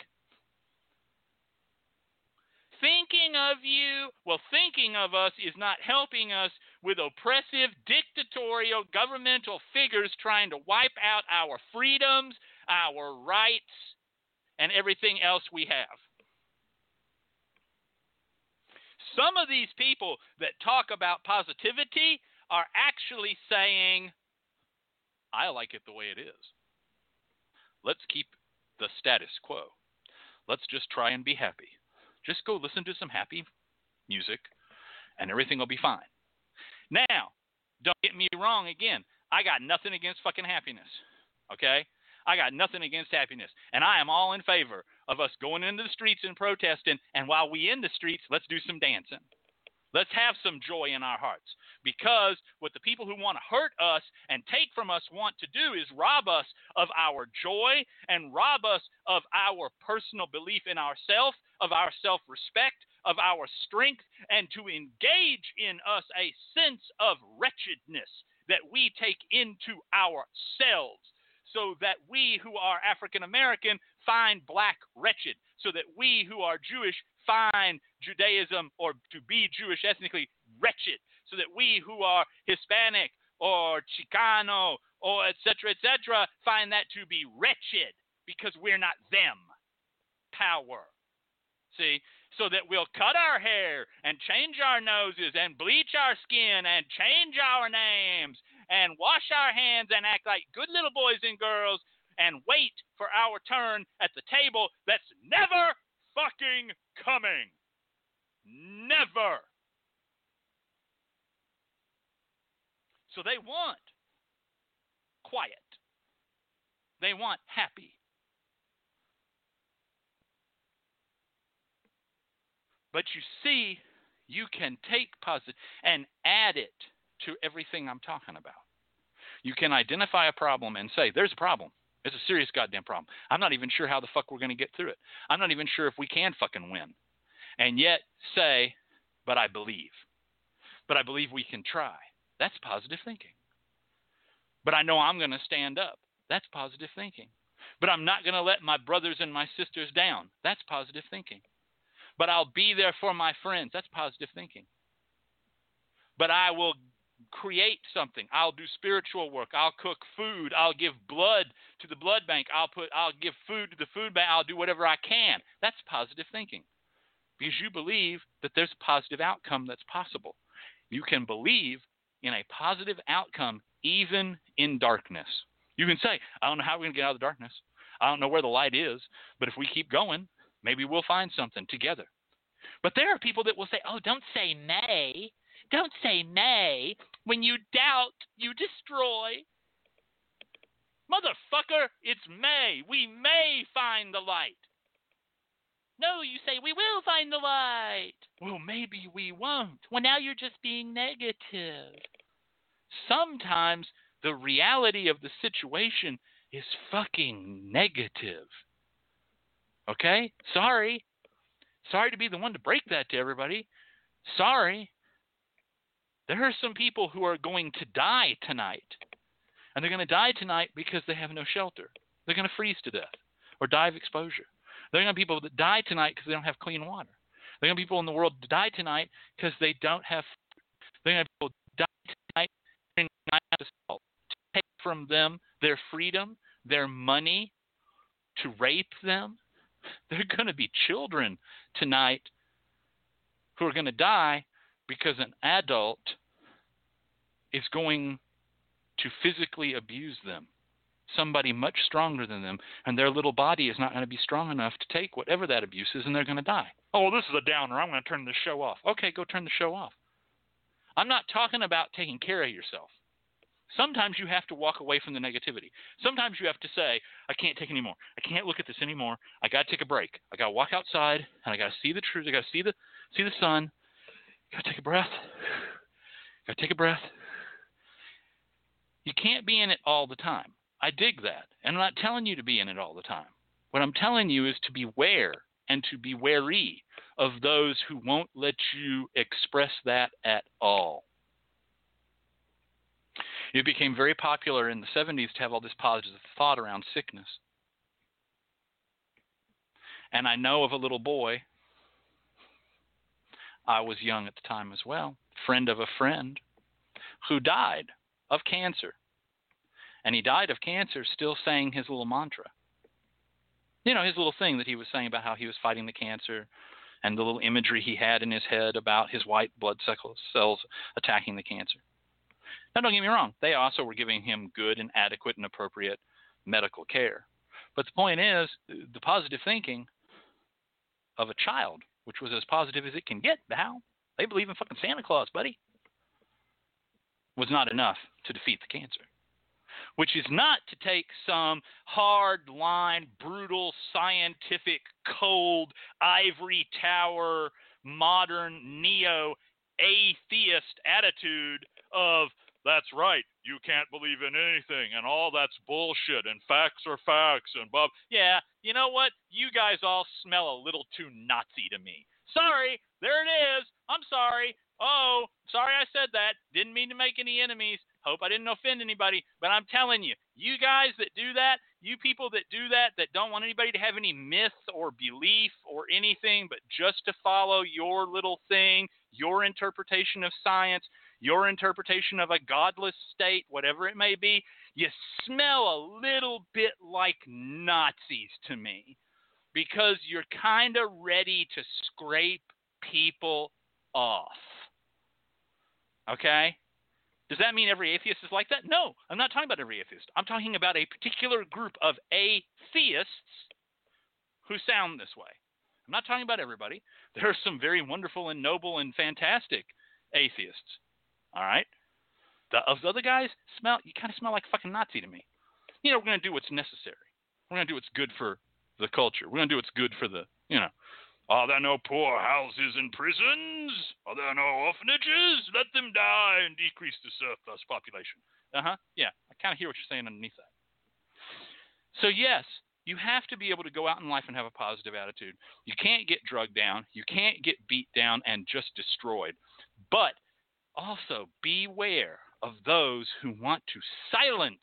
Thinking of you, well, thinking of us is not helping us with oppressive, dictatorial, governmental figures trying to wipe out our freedoms, our rights, and everything else we have. Some of these people that talk about positivity are actually saying, I like it the way it is. Let's keep the status quo. Let's just try and be happy. Just go listen to some happy music and everything will be fine. Now, don't get me wrong again. I got nothing against fucking happiness. Okay? I got nothing against happiness. And I am all in favor of us going into the streets and protesting. And while we in the streets, let's do some dancing. Let's have some joy in our hearts. Because what the people who want to hurt us and take from us want to do is rob us of our joy and rob us of our personal belief in ourselves, of our self respect, of our strength, and to engage in us a sense of wretchedness that we take into ourselves so that we who are African American find black wretched, so that we who are Jewish find Judaism or to be Jewish ethnically wretched, so that we who are Hispanic or Chicano or etc. etc. find that to be wretched because we're not them. Power. See? So that we'll cut our hair and change our noses and bleach our skin and change our names and wash our hands and act like good little boys and girls and wait for our turn at the table that's never fucking coming. Never. So they want quiet. They want happy. But you see, you can take positive and add it to everything I'm talking about. You can identify a problem and say, there's a problem. It's a serious goddamn problem. I'm not even sure how the fuck we're going to get through it. I'm not even sure if we can fucking win. And yet say, but I believe. But I believe we can try. That's positive thinking. But I know I'm going to stand up. That's positive thinking. But I'm not going to let my brothers and my sisters down. That's positive thinking. But I'll be there for my friends. That's positive thinking. But I will create something. I'll do spiritual work. I'll cook food. I'll give blood to the blood bank. I'll put I'll give food to the food bank. I'll do whatever I can. That's positive thinking. Because you believe that there's a positive outcome that's possible. You can believe in a positive outcome even in darkness. You can say, I don't know how we're going to get out of the darkness. I don't know where the light is, but if we keep going, maybe we'll find something together. But there are people that will say, Oh, don't say may. Don't say may. When you doubt, you destroy. Motherfucker, it's May. We may find the light. No, you say, we will find the light. Well, maybe we won't. Well, now you're just being negative. Sometimes the reality of the situation is fucking negative. Okay? Sorry. Sorry to be the one to break that to everybody. Sorry. There are some people who are going to die tonight. And they're going to die tonight because they have no shelter. They're going to freeze to death or die of exposure. There are going to be people that die tonight because they don't have clean water. There are going to be people in the world that die tonight because they don't have. There are going to be people that die tonight to take from them their freedom, their money, to rape them. There are going to be children tonight who are going to die because an adult is going to physically abuse them. Somebody much stronger than them, and their little body is not going to be strong enough to take whatever that abuse is, and they're going to die. Oh, well, this is a downer. I'm going to turn the show off. Okay, go turn the show off. I'm not talking about taking care of yourself. Sometimes you have to walk away from the negativity. Sometimes you have to say, I can't take anymore. I can't look at this anymore. I got to take a break. I got to walk outside and I got to see the truth. I got to see the see the sun. Got to take a breath. Got to take a breath. You can't be in it all the time. I dig that. And I'm not telling you to be in it all the time. What I'm telling you is to beware and to be wary of those who won't let you express that at all. It became very popular in the 70s to have all this positive thought around sickness. And I know of a little boy, I was young at the time as well, friend of a friend, who died of cancer. And he died of cancer still saying his little mantra. You know, his little thing that he was saying about how he was fighting the cancer and the little imagery he had in his head about his white blood cells attacking the cancer. Now, don't get me wrong, they also were giving him good and adequate and appropriate medical care. But the point is, the positive thinking of a child, which was as positive as it can get, How they believe in fucking Santa Claus, buddy, was not enough to defeat the cancer. Which is not to take some hard line, brutal, scientific, cold, ivory tower, modern, neo atheist attitude of that's right. You can't believe in anything, and all that's bullshit, and facts are facts, and Bob. Yeah, you know what? You guys all smell a little too Nazi to me. Sorry, there it is. I'm sorry. Oh, sorry I said that. Didn't mean to make any enemies. Hope I didn't offend anybody. But I'm telling you, you guys that do that, you people that do that, that don't want anybody to have any myth or belief or anything, but just to follow your little thing, your interpretation of science, your interpretation of a godless state, whatever it may be, you smell a little bit like Nazis to me because you're kind of ready to scrape people off. Okay? Does that mean every atheist is like that? No, I'm not talking about every atheist. I'm talking about a particular group of atheists who sound this way. I'm not talking about everybody. There are some very wonderful and noble and fantastic atheists. All right. The other guys smell. You kind of smell like fucking Nazi to me. You know, we're gonna do what's necessary. We're gonna do what's good for the culture. We're gonna do what's good for the. You know. Are there no poor houses and prisons? Are there no orphanages? Let them die and decrease the surplus population. Uh huh. Yeah, I kind of hear what you're saying underneath that. So yes, you have to be able to go out in life and have a positive attitude. You can't get drugged down. You can't get beat down and just destroyed. But also, beware of those who want to silence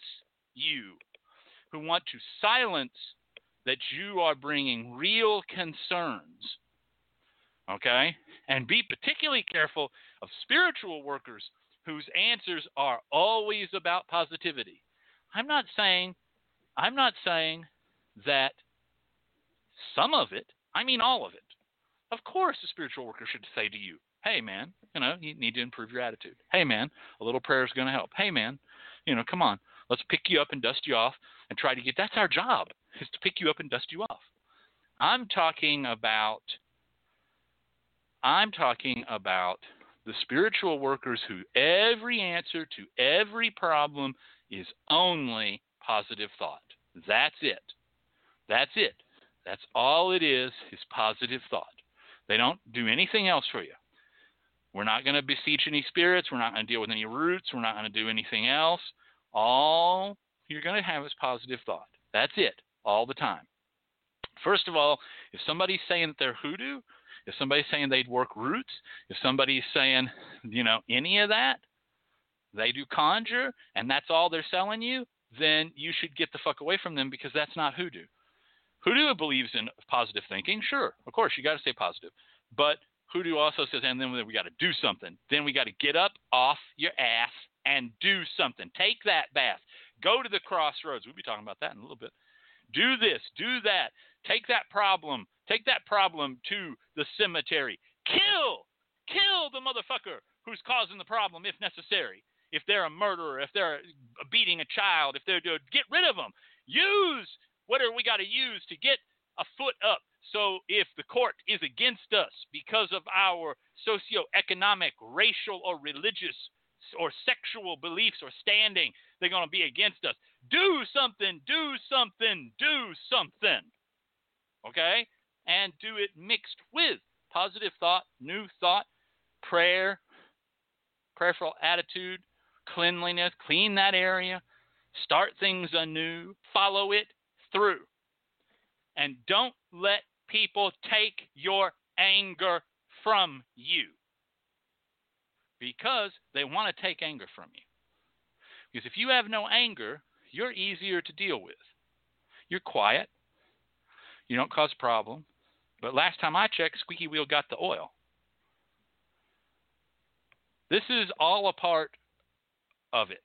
you, who want to silence that you are bringing real concerns. Okay? And be particularly careful of spiritual workers whose answers are always about positivity. I'm not saying I'm not saying that some of it, I mean all of it. Of course a spiritual worker should say to you, Hey, man, you know, you need to improve your attitude. Hey, man, a little prayer is going to help. Hey, man, you know, come on, let's pick you up and dust you off and try to get. That's our job, is to pick you up and dust you off. I'm talking about. I'm talking about the spiritual workers who every answer to every problem is only positive thought. That's it. That's it. That's all it is, is positive thought. They don't do anything else for you. We're not going to beseech any spirits. We're not going to deal with any roots. We're not going to do anything else. All you're going to have is positive thought. That's it, all the time. First of all, if somebody's saying that they're hoodoo, if somebody's saying they'd work roots, if somebody's saying, you know, any of that, they do conjure, and that's all they're selling you, then you should get the fuck away from them because that's not hoodoo. Hoodoo believes in positive thinking, sure, of course, you got to stay positive. But Hoodoo also says, and then we got to do something. Then we got to get up off your ass and do something. Take that bath. Go to the crossroads. We'll be talking about that in a little bit. Do this, do that. Take that problem. Take that problem to the cemetery. Kill, kill the motherfucker who's causing the problem if necessary. If they're a murderer, if they're beating a child, if they're get rid of them. Use whatever we got to use to get a foot up so if the court is against us because of our socioeconomic, racial, or religious or sexual beliefs or standing, they're going to be against us. Do something, do something, do something. Okay? And do it mixed with positive thought, new thought, prayer, prayerful attitude, cleanliness, clean that area, start things anew, follow it through. And don't let people take your anger from you because they want to take anger from you. Because if you have no anger, you're easier to deal with. You're quiet. You don't cause problem. But last time I checked, Squeaky Wheel got the oil. This is all a part of it.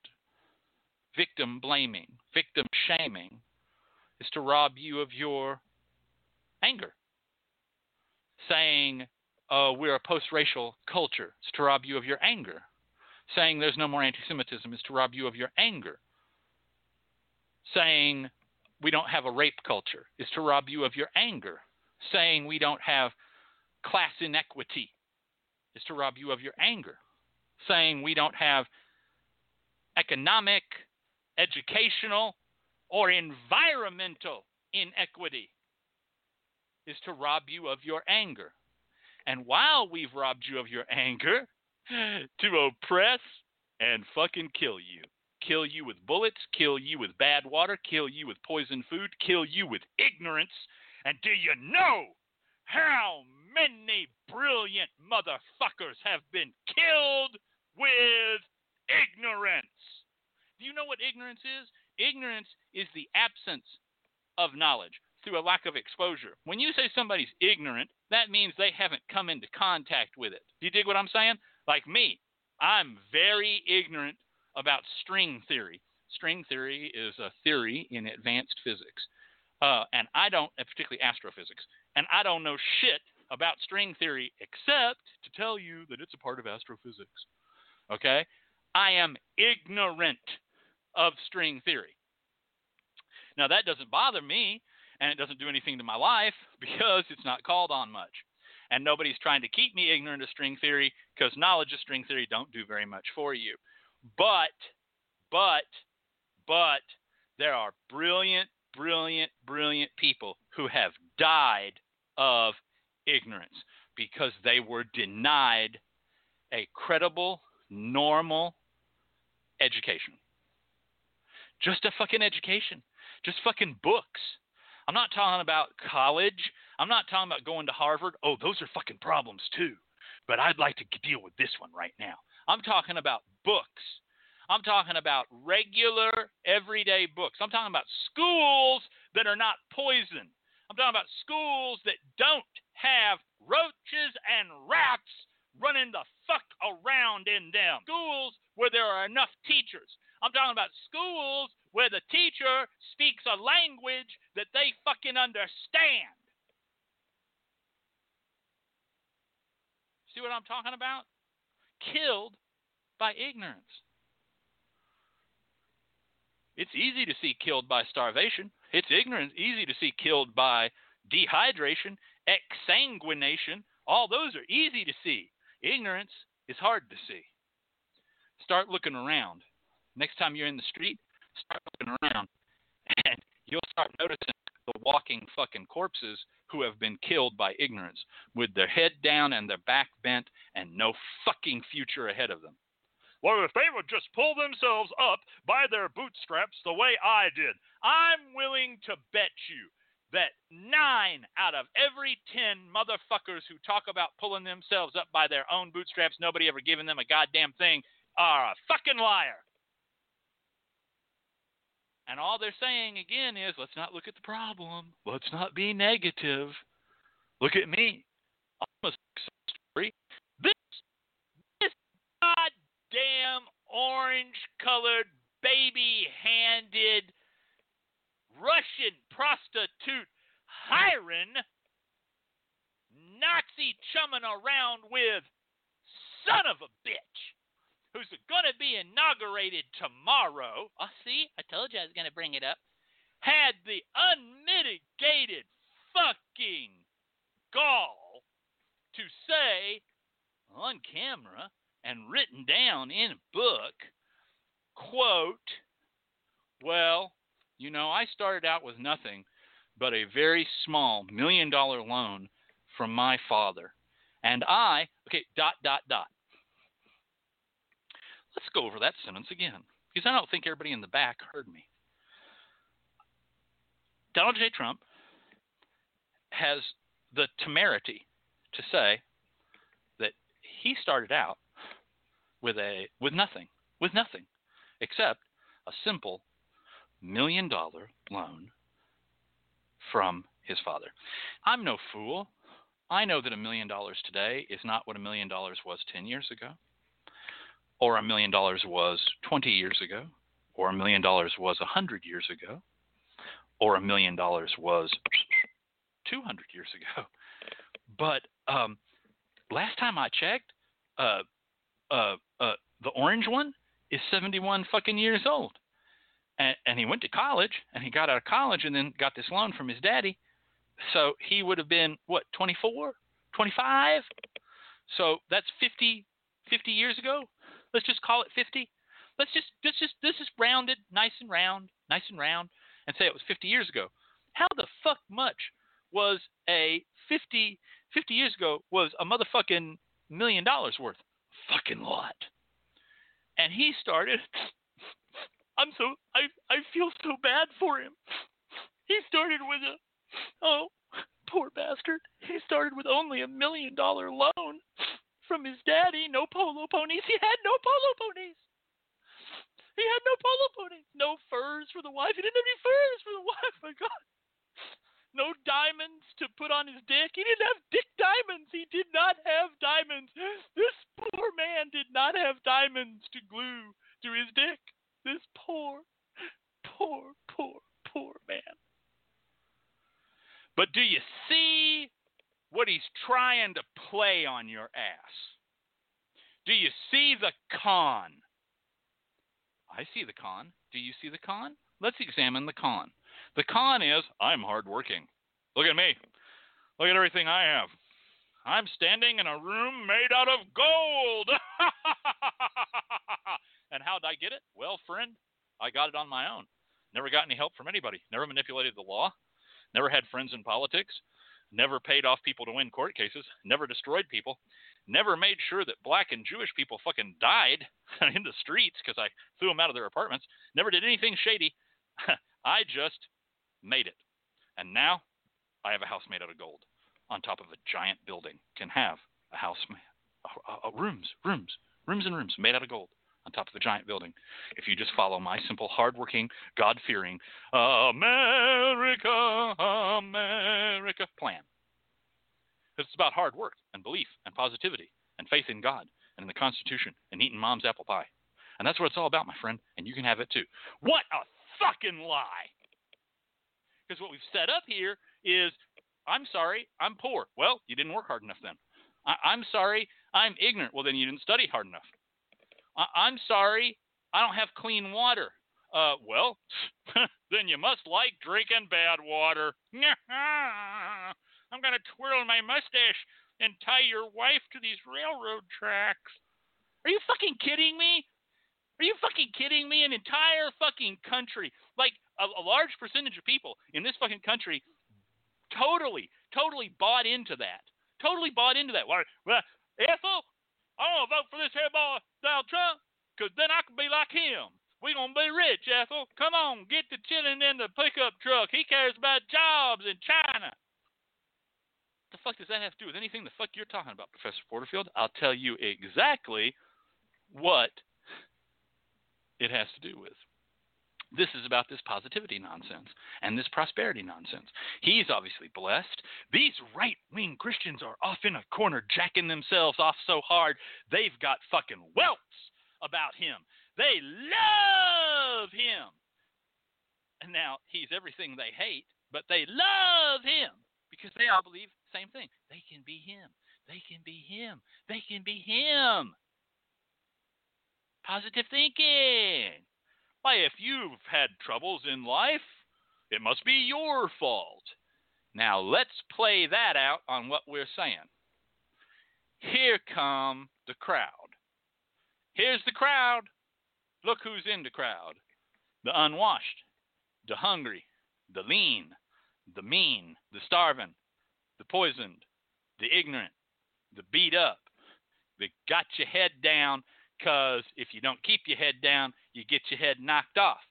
Victim blaming, victim shaming is to rob you of your anger. Saying, uh, we're a post racial culture is to rob you of your anger. Saying there's no more anti Semitism is to rob you of your anger. Saying we don't have a rape culture is to rob you of your anger. Saying we don't have class inequity is to rob you of your anger. Saying we don't have economic, educational, or environmental inequity is to rob you of your anger. And while we've robbed you of your anger, <gasps> to oppress and fucking kill you. Kill you with bullets, kill you with bad water, kill you with poison food, kill you with ignorance. And do you know how many brilliant motherfuckers have been killed with ignorance? Do you know what ignorance is? Ignorance is the absence of knowledge through a lack of exposure. When you say somebody's ignorant, that means they haven't come into contact with it. Do you dig what I'm saying? Like me, I'm very ignorant about string theory. String theory is a theory in advanced physics. Uh, and I don't, particularly astrophysics, and I don't know shit about string theory except to tell you that it's a part of astrophysics. Okay? I am ignorant of string theory. Now, that doesn't bother me, and it doesn't do anything to my life <laughs> because it's not called on much. And nobody's trying to keep me ignorant of string theory because knowledge of string theory don't do very much for you. But, but, but, there are brilliant, brilliant, brilliant people who have died of ignorance because they were denied a credible, normal education. Just a fucking education. Just fucking books. I'm not talking about college. I'm not talking about going to Harvard. Oh, those are fucking problems too. But I'd like to deal with this one right now. I'm talking about books. I'm talking about regular, everyday books. I'm talking about schools that are not poison. I'm talking about schools that don't have roaches and rats running the fuck around in them. Schools where there are enough teachers. I'm talking about schools where the teacher speaks a language that they fucking understand. See what I'm talking about? Killed by ignorance. It's easy to see killed by starvation. It's ignorance easy to see killed by dehydration, exsanguination. All those are easy to see. Ignorance is hard to see. Start looking around. Next time you're in the street, start looking around, <laughs> and you'll start noticing the walking fucking corpses who have been killed by ignorance with their head down and their back bent and no fucking future ahead of them. Well, if they would just pull themselves up by their bootstraps the way I did, I'm willing to bet you that nine out of every ten motherfuckers who talk about pulling themselves up by their own bootstraps, nobody ever giving them a goddamn thing, are a fucking liar. And all they're saying again is, let's not look at the problem. Let's not be negative. Look at me. I'm a success story. This, this goddamn orange colored, baby handed Russian prostitute Hiren Nazi chumming around with son of a bitch who's going to be inaugurated tomorrow. Oh, see, I told you I was going to bring it up. Had the unmitigated fucking gall to say on camera and written down in a book, quote, well, you know, I started out with nothing but a very small million dollar loan from my father. And I, okay, dot, dot, dot. Let's go over that sentence again because I don't think everybody in the back heard me. Donald J. Trump has the temerity to say that he started out with a with nothing, with nothing, except a simple million dollar loan from his father. I'm no fool. I know that a million dollars today is not what a million dollars was 10 years ago, or a million dollars was 20 years ago, or a million dollars was 100 years ago, or a million dollars was 200 years ago. <laughs> But um, last time I checked, uh, uh, uh, the orange one is 71 fucking years old. And, and he went to college, and he got out of college, and then got this loan from his daddy. So he would have been, what, 24, 25? So that's 50, 50 years ago. Let's just call it 50. Let's just, let's just, this is rounded, nice and round, nice and round, and say it was 50 years ago. How the fuck much was a 50, 50 years ago was a motherfucking million dollars worth? Fucking lot. And he started. <laughs> I'm so I I feel so bad for him. He started with a oh poor bastard. He started with only a million dollar loan from his daddy. No polo ponies. He had no polo ponies. He had no polo ponies. No furs for the wife. He didn't have any furs for the wife. My God. No diamonds to put on his dick. He didn't have dick diamonds. He did not have diamonds. This poor man did not have diamonds to glue to his dick. This poor, poor, poor, poor man. But do you see what he's trying to play on your ass? Do you see the con? I see the con. Do you see the con? Let's examine the con. The con is I'm hardworking. Look at me. Look at everything I have. I'm standing in a room made out of gold. <laughs> and how'd I get it? Well, friend, I got it on my own. Never got any help from anybody. Never manipulated the law. Never had friends in politics. Never paid off people to win court cases. Never destroyed people. Never made sure that black and Jewish people fucking died <laughs> in the streets because I threw them out of their apartments. Never did anything shady. <laughs> I just made it. And now I have a house made out of gold on top of a giant building. Can have a house, ma- uh, uh, rooms, rooms, rooms and rooms made out of gold on top of a giant building. If you just follow my simple, hardworking, God fearing, America, America plan. It's about hard work and belief and positivity and faith in God and in the Constitution and eating mom's apple pie. And that's what it's all about, my friend. And you can have it too. What a fucking lie! Because what we've set up here is I'm sorry, I'm poor. Well, you didn't work hard enough then. I- am sorry, I'm ignorant. Well, then you didn't study hard enough. I- am sorry, I don't have clean water. Uh, well, <laughs> then you must like drinking bad water. <laughs> I'm going to twirl my mustache and tie your wife to these railroad tracks. Are you fucking kidding me? Are you fucking kidding me? An entire fucking country, like a, a large percentage of people in this fucking country totally, totally bought into that. Totally bought into that. Well, Ethel, I'm going to vote for this here boy, Donald Trump, because then I can be like him. we to be rich, Ethel. Come on, get the chilling in the pickup truck. He cares about jobs in China. What the fuck does that have to do with anything the fuck you're talking about, Professor Porterfield? I'll tell you exactly what it has to do with. This is about this positivity nonsense and this prosperity nonsense. He's obviously blessed. These right wing Christians are off in a corner jacking themselves off so hard they've got fucking welts about him. They love him. And now he's everything they hate, but they love him because they all believe the same thing. They can be him. They can be him. They can be him. Positive thinking. Why, if you've had troubles in life, it must be your fault. Now, let's play that out on what we're saying. Here come the crowd. Here's the crowd. Look who's in the crowd the unwashed, the hungry, the lean, the mean, the starving, the poisoned, the ignorant, the beat up, the got your head down because if you don't keep your head down, you get your head knocked off.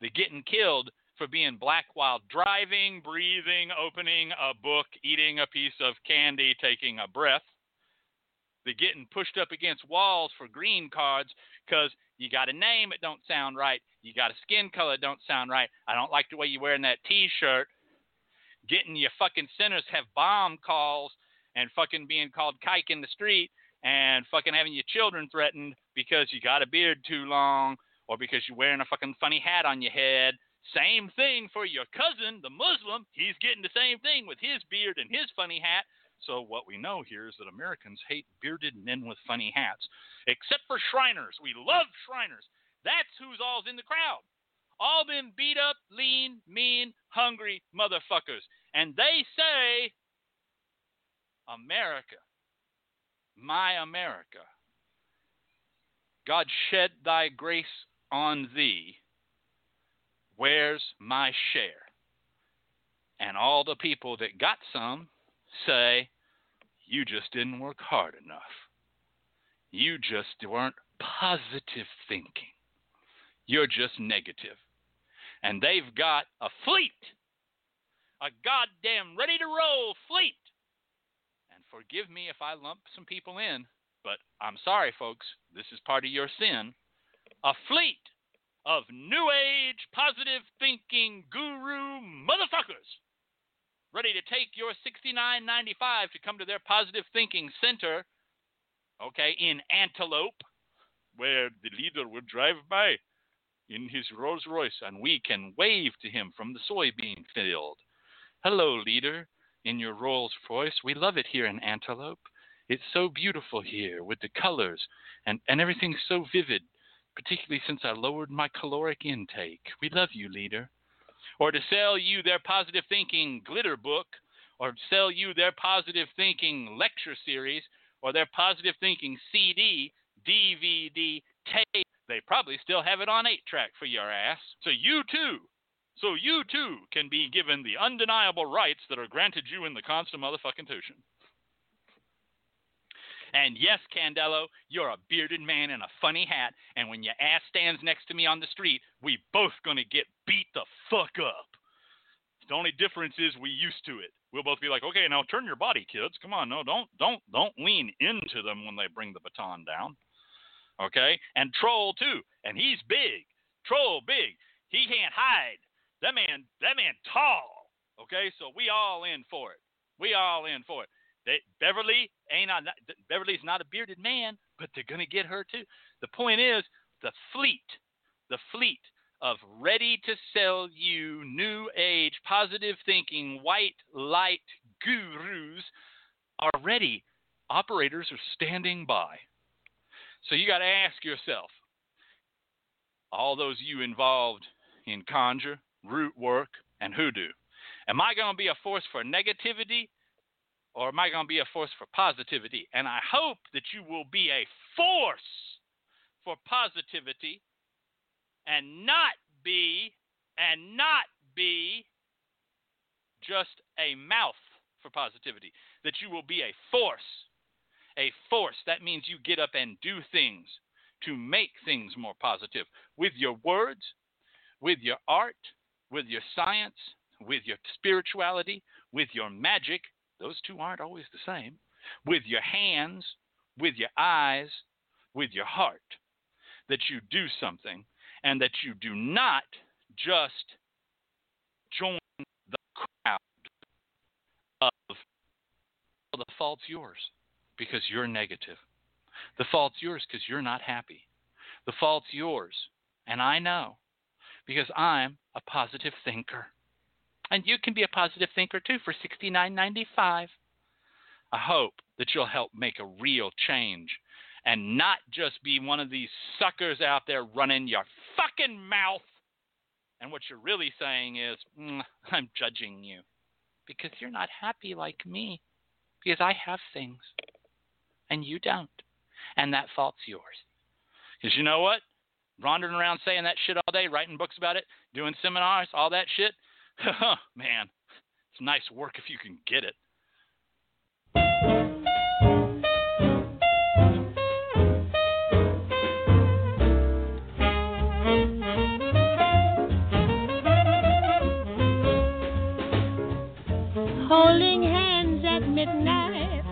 The getting killed for being black while driving, breathing, opening a book, eating a piece of candy, taking a breath. They're getting pushed up against walls for green cards because you got a name, that don't sound right. You got a skin color, that don't sound right. I don't like the way you're wearing that T-shirt. Getting your fucking sinners have bomb calls and fucking being called kike in the street and fucking having your children threatened because you got a beard too long or because you're wearing a fucking funny hat on your head. Same thing for your cousin, the Muslim. He's getting the same thing with his beard and his funny hat. So what we know here is that Americans hate bearded men with funny hats, except for Shriners. We love Shriners. That's who's all's in the crowd. All them beat up, lean, mean, hungry motherfuckers. And they say, America, my America, God shed thy grace on thee. Where's my share? And all the people that got some say, You just didn't work hard enough. You just weren't positive thinking. You're just negative. And they've got a fleet, a goddamn ready to roll fleet. And forgive me if I lump some people in, but I'm sorry, folks, this is part of your sin. A fleet of new age positive thinking guru motherfuckers. Ready to take your 69.95 to come to their positive thinking center okay in antelope where the leader would drive by in his rolls royce and we can wave to him from the soybean field. Hello leader in your rolls royce we love it here in antelope. It's so beautiful here with the colors and, and everything's so vivid particularly since I lowered my caloric intake. We love you, leader. Or to sell you their positive thinking glitter book, or sell you their positive thinking lecture series, or their positive thinking CD, DVD, tape. They probably still have it on 8 track for your ass. So you too. So you too can be given the undeniable rights that are granted you in the constant motherfucking tuition. And yes, Candelo, you're a bearded man in a funny hat, and when your ass stands next to me on the street, we both gonna get beat the fuck up. The only difference is we used to it. We'll both be like, okay, now turn your body, kids. Come on, no, don't, don't, don't lean into them when they bring the baton down. Okay, and Troll too, and he's big. Troll big. He can't hide. That man, that man tall. Okay, so we all in for it. We all in for it. They, Beverly ain't Beverly's not a bearded man, but they're gonna get her too. The point is the fleet, the fleet of ready to sell you new age positive thinking white light gurus are ready. Operators are standing by. So you got to ask yourself, all those you involved in conjure, root work, and hoodoo, am I going to be a force for negativity or am I going to be a force for positivity? And I hope that you will be a force for positivity and not be and not be just a mouth for positivity. That you will be a force. A force. That means you get up and do things to make things more positive with your words, with your art, with your science, with your spirituality, with your magic, those two aren't always the same. With your hands, with your eyes, with your heart. That you do something and that you do not just join the crowd of well, the fault's yours because you're negative. The fault's yours because you're not happy. The fault's yours, and I know because I'm a positive thinker. And you can be a positive thinker too for $69.95. I hope that you'll help make a real change and not just be one of these suckers out there running your fucking mouth. And what you're really saying is, mm, I'm judging you because you're not happy like me. Because I have things and you don't. And that fault's yours. Because you know what? Wandering around saying that shit all day, writing books about it, doing seminars, all that shit, <laughs> Man, it's nice work if you can get it. Holding hands at midnight,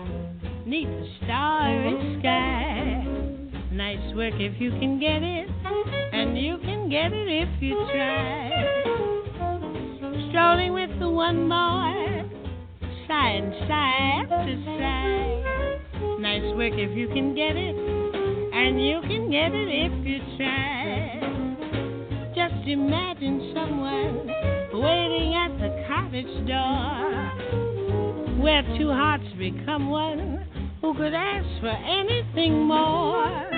neath the starry sky. Nice work if you can get it. Side to side. Nice work if you can get it, and you can get it if you try. Just imagine someone waiting at the cottage door, where two hearts become one. Who could ask for anything more?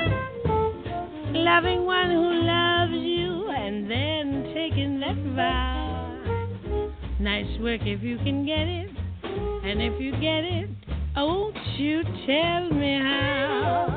Loving one who loves you and then taking that vow. Nice work if you can get it, and if you get it, oh, won't you tell me how?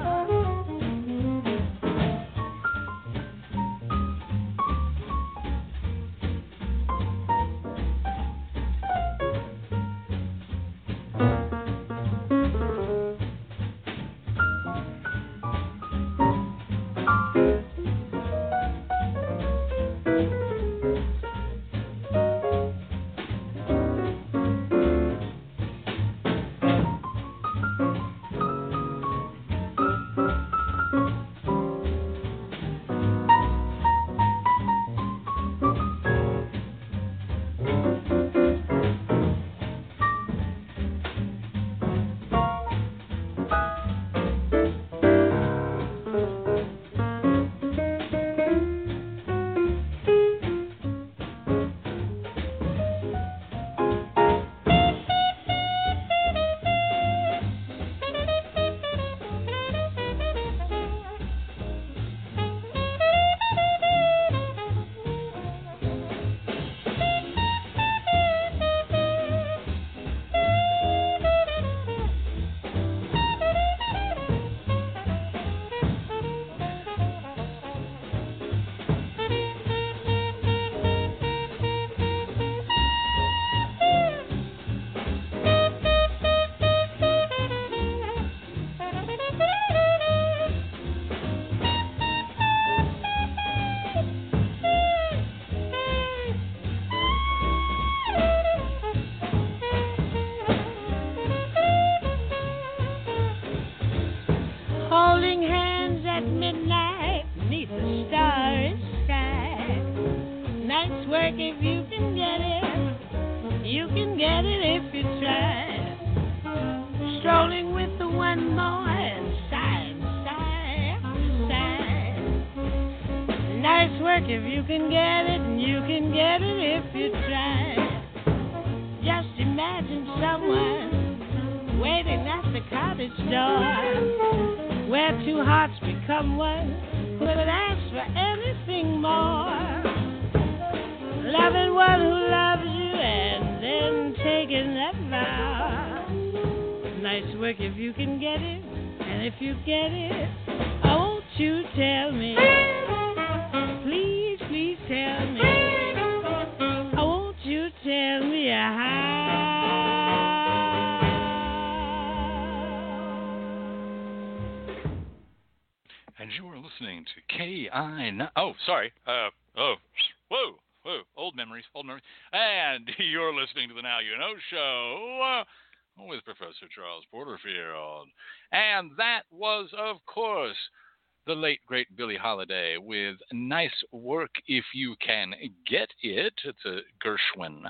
Listening to KI. Oh, sorry. Uh, oh, whoa, whoa. Old memories, old memories. And <laughs> you're listening to the Now You Know Show uh, with Professor Charles Porterfield. And that was, of course, the late great Billie Holiday with Nice Work If You Can Get It. It's a Gershwin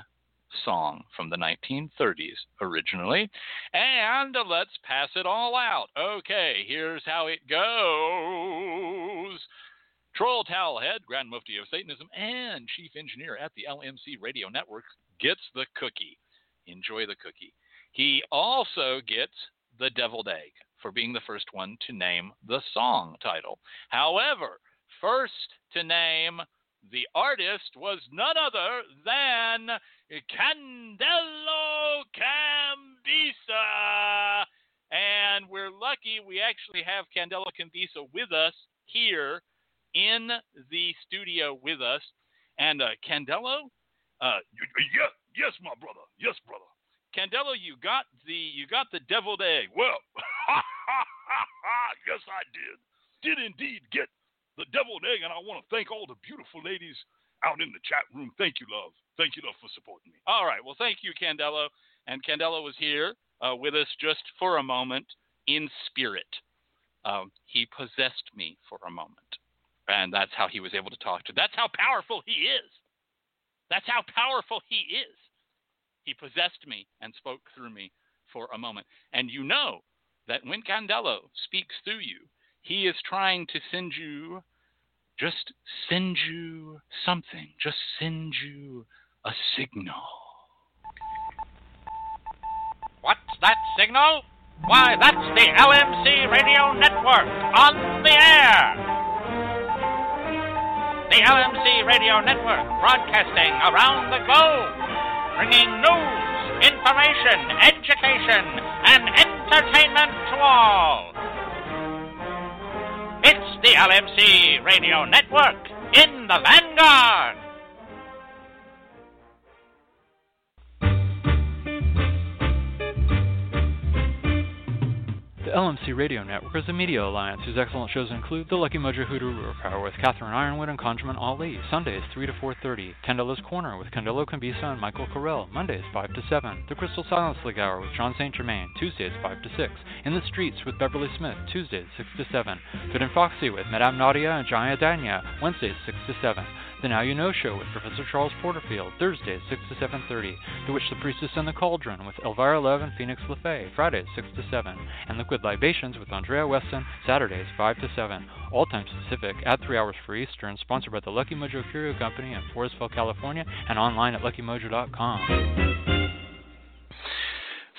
song from the 1930s originally. And let's pass it all out. Okay, here's how it goes. Troll Towelhead, Grand Mufti of Satanism and Chief Engineer at the LMC Radio Network, gets the cookie. Enjoy the cookie. He also gets the deviled egg for being the first one to name the song title. However, first to name the artist was none other than Candelo Cambisa. And we're lucky we actually have Candelo Cambisa with us here in the studio with us. And uh, Candelo, uh, Yes, yes, my brother. Yes, brother. Candelo, you got the you got the deviled egg. Well, <laughs> yes, I did. Did indeed get the deviled egg, and I want to thank all the beautiful ladies out in the chat room. Thank you, love. Thank you, love, for supporting me. All right. Well, thank you, Candelo. And Candelo was here uh, with us just for a moment in spirit. Um, he possessed me for a moment. And that's how he was able to talk to. That's how powerful he is. That's how powerful he is. He possessed me and spoke through me for a moment. And you know that when Candelo speaks through you, he is trying to send you, just send you something, just send you a signal. What's that signal? Why, that's the LMC Radio Network on the air. The LMC Radio Network broadcasting around the globe, bringing news, information, education, and entertainment to all. The LMC Radio Network in the vanguard. The LMC Radio Network is a media alliance whose excellent shows include The Lucky Mojo Hoodoo Hour with Catherine Yronwode and Conjurman Ali, Sundays 3 to 4.30, Candelo's Corner with Candelo Cambisa and Michael Carell, Mondays 5 to 7, The Crystal Silence League Hour with John St. Germain, Tuesdays 5 to 6, In the Streets with Beverly Smith, Tuesdays 6 to 7, Fit and Foxy with Madame Nadia and Jaya Danya, Wednesdays 6 to 7, the Now You Know Show with Professor Charles Porterfield, Thursdays 6 to 7.30. The Witch, the Priestess, and the Cauldron with Elvira Love and Phoenix LeFay, Fridays 6 to 7. And Liquid Libations with Andrea Weston, Saturdays 5 to 7. All times Pacific at 3 hours for Eastern, sponsored by the Lucky Mojo Curio Company in Forestville, California, and online at luckymojo.com.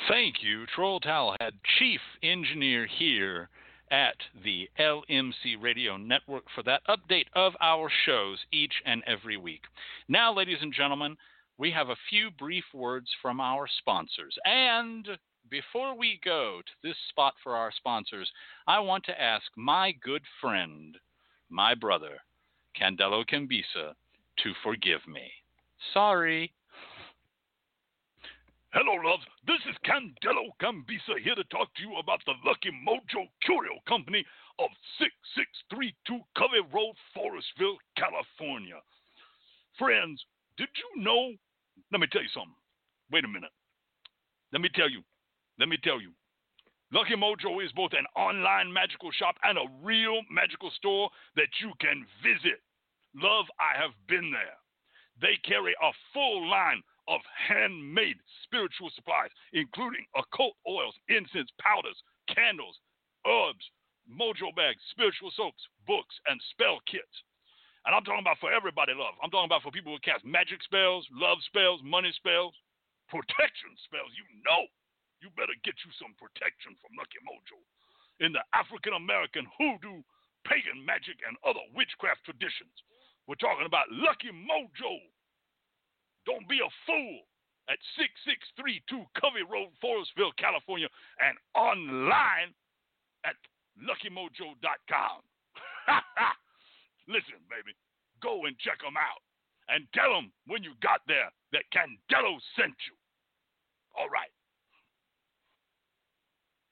Thank you, Troll Towelhead, Chief Engineer here at the LMC Radio Network for that update of our shows each and every week. Now, ladies and gentlemen, we have a few brief words from our sponsors. And before we go to this spot for our sponsors, I want to ask my good friend, my brother, Candelo Cambisa, to forgive me. Sorry. Hello, loves. This is Candelo Cambisa here to talk to you about the Lucky Mojo Curio Company of 6632 Covey Road, Forestville, California. Friends, did you know? Let me tell you something. Wait a minute. Let me tell you. Let me tell you. Lucky Mojo is both an online magical shop and a real magical store that you can visit. Love, I have been there. They carry a full line of handmade spiritual supplies, including occult oils, incense, powders, candles, herbs, mojo bags, spiritual soaps, books, and spell kits. And I'm talking about for everybody, love. I'm talking about for people who cast magic spells, love spells, money spells, protection spells. You know, you better get you some protection from Lucky Mojo. In the African American hoodoo, pagan magic, and other witchcraft traditions, we're talking about Lucky Mojo don't be a fool at 6632 Covey Road, Forestville, California, and online at luckymojo.com. <laughs> Listen, baby, go and check them out and tell them when you got there that Candelo sent you. All right.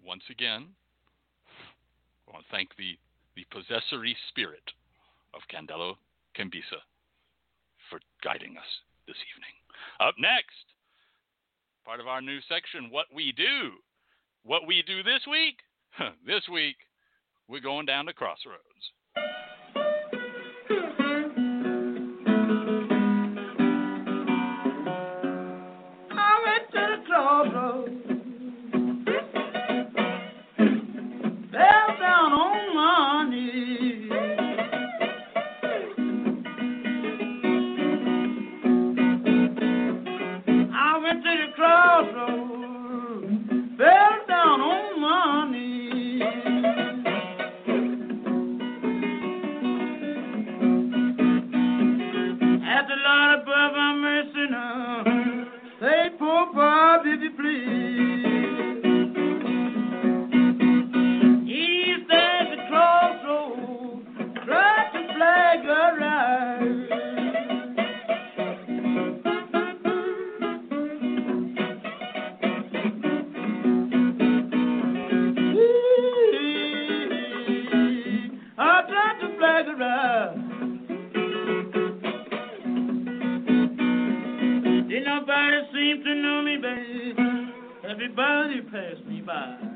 Once again, I want to thank the, the possessory spirit of Candelo Cambisa for guiding us this evening. Up next, part of our new section, What We Do. What we do this week? <laughs> this week, we're going down to Crossroads. Everybody pass me by.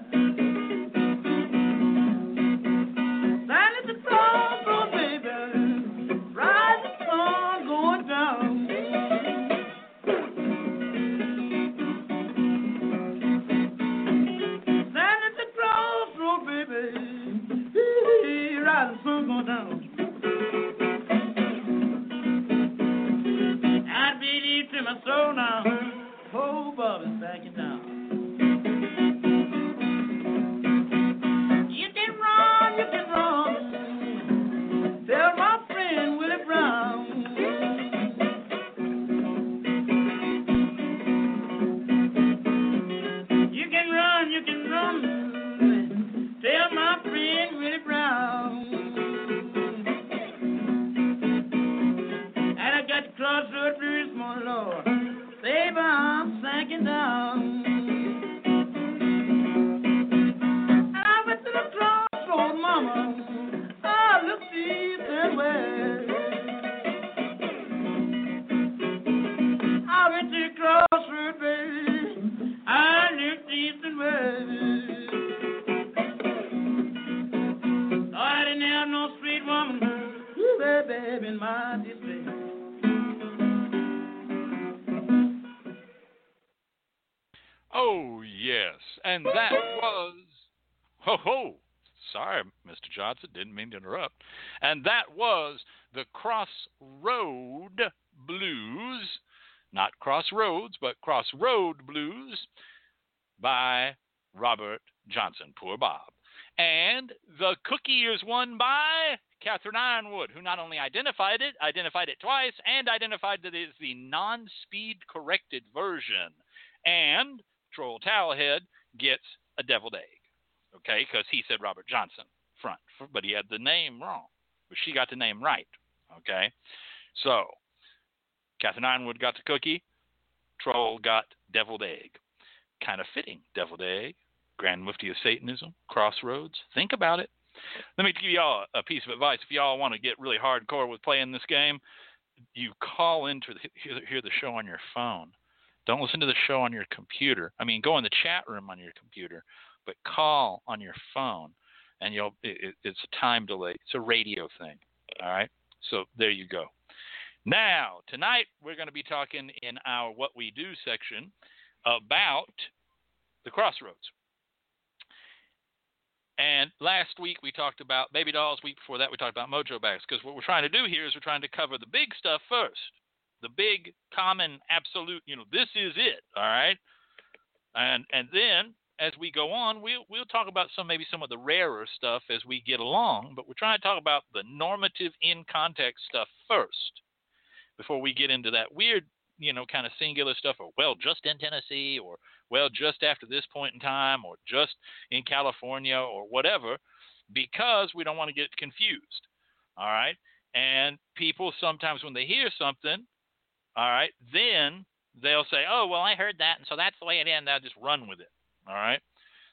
Sinking down. Crossroads, but Crossroad Blues by Robert Johnson. Poor Bob. And the cookie is won by Catherine Yronwode, who not only identified it, identified it twice, and identified that it is the non speed corrected version. And Troll Towelhead gets a deviled egg. Okay, because he said Robert Johnson front, but he had the name wrong. But she got the name right. Okay, so Catherine Yronwode got the cookie, Troll got deviled egg. Kind of fitting, deviled egg, Grand Mufti of Satanism, Crossroads. Think about it. Let me give y'all a piece of advice. If y'all want to get really hardcore with playing this game, you call into hear, hear the show on your phone. Don't listen to the show on your computer. I mean, go in the chat room on your computer, but call on your phone, and you'll. It, it's a time delay. It's a radio thing. All right. So there you go. Now tonight we're going to be talking in our what we do section about the crossroads. And last week we talked about baby dolls. Week before that we talked about mojo bags. Because what we're trying to do here is we're trying to cover the big stuff first, the big, common, absolute. You know, this is it. All right. And and then as we go on, we'll we'll talk about some maybe some of the rarer stuff as we get along. But we're trying to talk about the normative in context stuff first before we get into that weird, you know, kind of singular stuff. Or well, just in Tennessee, or well, just after this point in time, or just in California, or whatever, because we don't want to get confused. All right. And people sometimes when they hear something, all right, then they'll say, "Oh, well, I heard that, and so that's the way it is." And they'll just run with it. All right.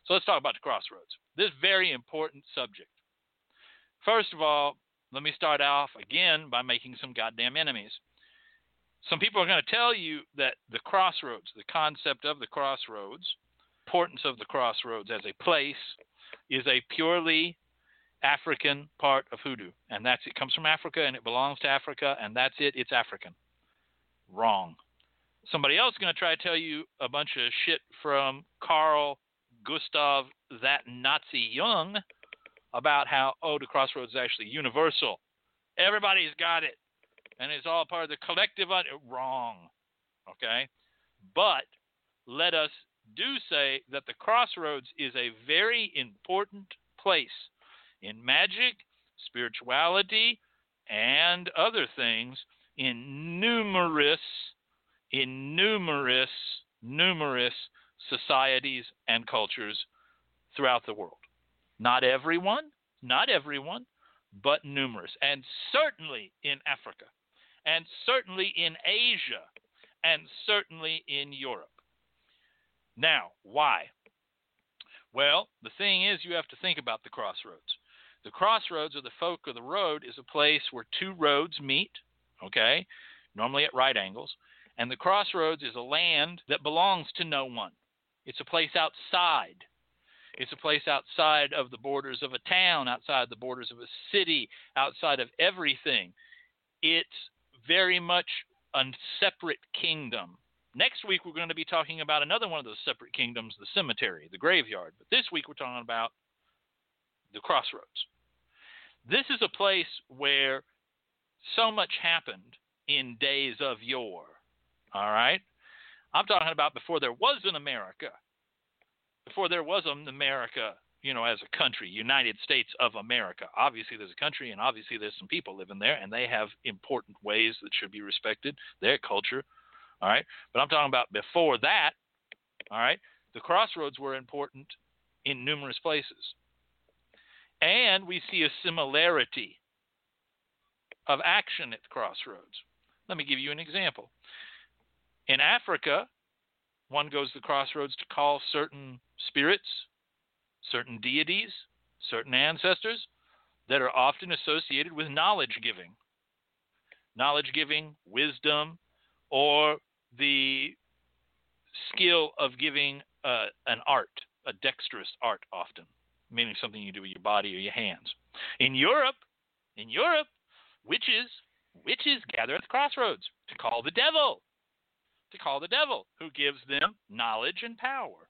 So let's talk about the crossroads. This very important subject. First of all, let me start off again by making some goddamn enemies. Some people are going to tell you that the crossroads, the concept of the crossroads, importance of the crossroads as a place, is a purely African part of hoodoo, and that's it comes from Africa and it belongs to Africa, and that's it. It's African. Wrong. Somebody else is going to try to tell you a bunch of shit from Carl Gustav, that Nazi Jung, about how oh the crossroads is actually universal. Everybody's got it, and it's all part of the collective. Un- Wrong. Okay, but let us do say that the crossroads is a very important place in magic, spirituality, and other things in numerous, in numerous, numerous societies and cultures throughout the world. Not everyone, not everyone, but numerous. And certainly in Africa, and certainly in Asia, and certainly in Europe. Now, why? Well, the thing is, you have to think about the crossroads. The crossroads or the fork of the road is a place where two roads meet, okay, normally at right angles. And the crossroads is a land that belongs to no one. It's a place outside. It's a place outside of the borders of a town, outside the borders of a city, outside of everything. It's very much a separate kingdom. Next week, we're going to be talking about another one of those separate kingdoms, the cemetery, the graveyard. But this week, we're talking about the crossroads. This is a place where so much happened in days of yore. All right? I'm talking about before there was an America. Before there was an America, you know, as a country, United States of America. Obviously, there's a country, and obviously, there's some people living there, and they have important ways that should be respected, their culture. All right? But I'm talking about before that, all right? The crossroads were important in numerous places. And we see a similarity of action at the crossroads. Let me give you an example. In Africa, one goes to the crossroads to call certain spirits, certain deities, certain ancestors that are often associated with knowledge giving. Knowledge giving, wisdom, or the skill of giving uh, an art, a dexterous art often meaning something you do with your body or your hands. In Europe, in Europe, witches witches gather at the crossroads to call the devil, to call the devil, who gives them knowledge and power.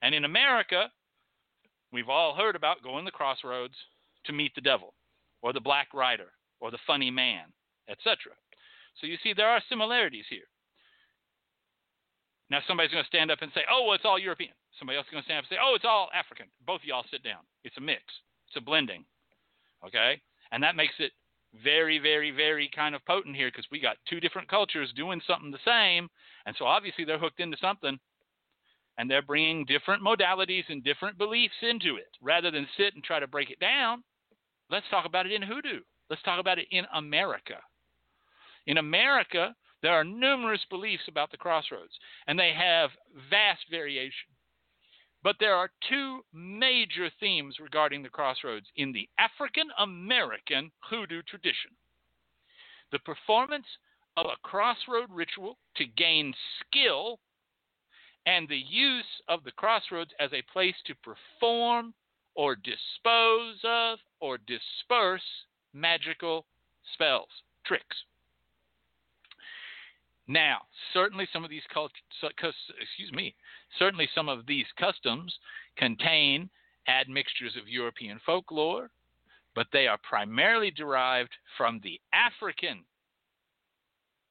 And in America, we've all heard about going the crossroads to meet the devil, or the black rider, or the funny man, etc. So you see, there are similarities here. Now somebody's going to stand up and say, "Oh, well, it's all European." Somebody else is going to stand up and say, "Oh, it's all African." Both of y'all sit down. It's a mix. It's a blending. Okay, and that makes it very, very, very kind of potent here because we got two different cultures doing something the same, and so obviously they're hooked into something, and they're bringing different modalities and different beliefs into it rather than sit and try to break it down. Let's talk about it in hoodoo. Let's talk about it in America. In America, there are numerous beliefs about the crossroads, and they have vast variation. But there are two major themes regarding the crossroads in the African American hoodoo tradition the performance of a crossroad ritual to gain skill, and the use of the crossroads as a place to perform or dispose of or disperse magical spells, tricks. Now, certainly some of these cultures, excuse me, certainly some of these customs contain admixtures of European folklore, but they are primarily derived from the African,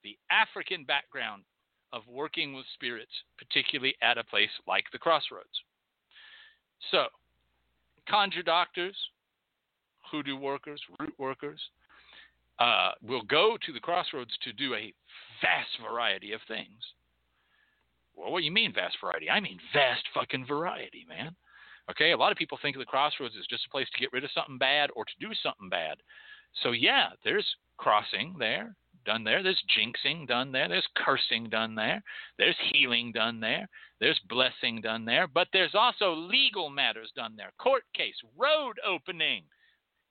the African background of working with spirits, particularly at a place like the crossroads. So, conjure doctors, hoodoo workers, root workers, uh, will go to the crossroads to do a vast variety of things. Well, what do you mean vast variety? I mean vast fucking variety, man. Okay, a lot of people think of the crossroads as just a place to get rid of something bad or to do something bad. So yeah, there's crossing there, done there. There's jinxing done there. There's cursing done there. There's healing done there. There's blessing done there. But there's also legal matters done there. Court case, road opening.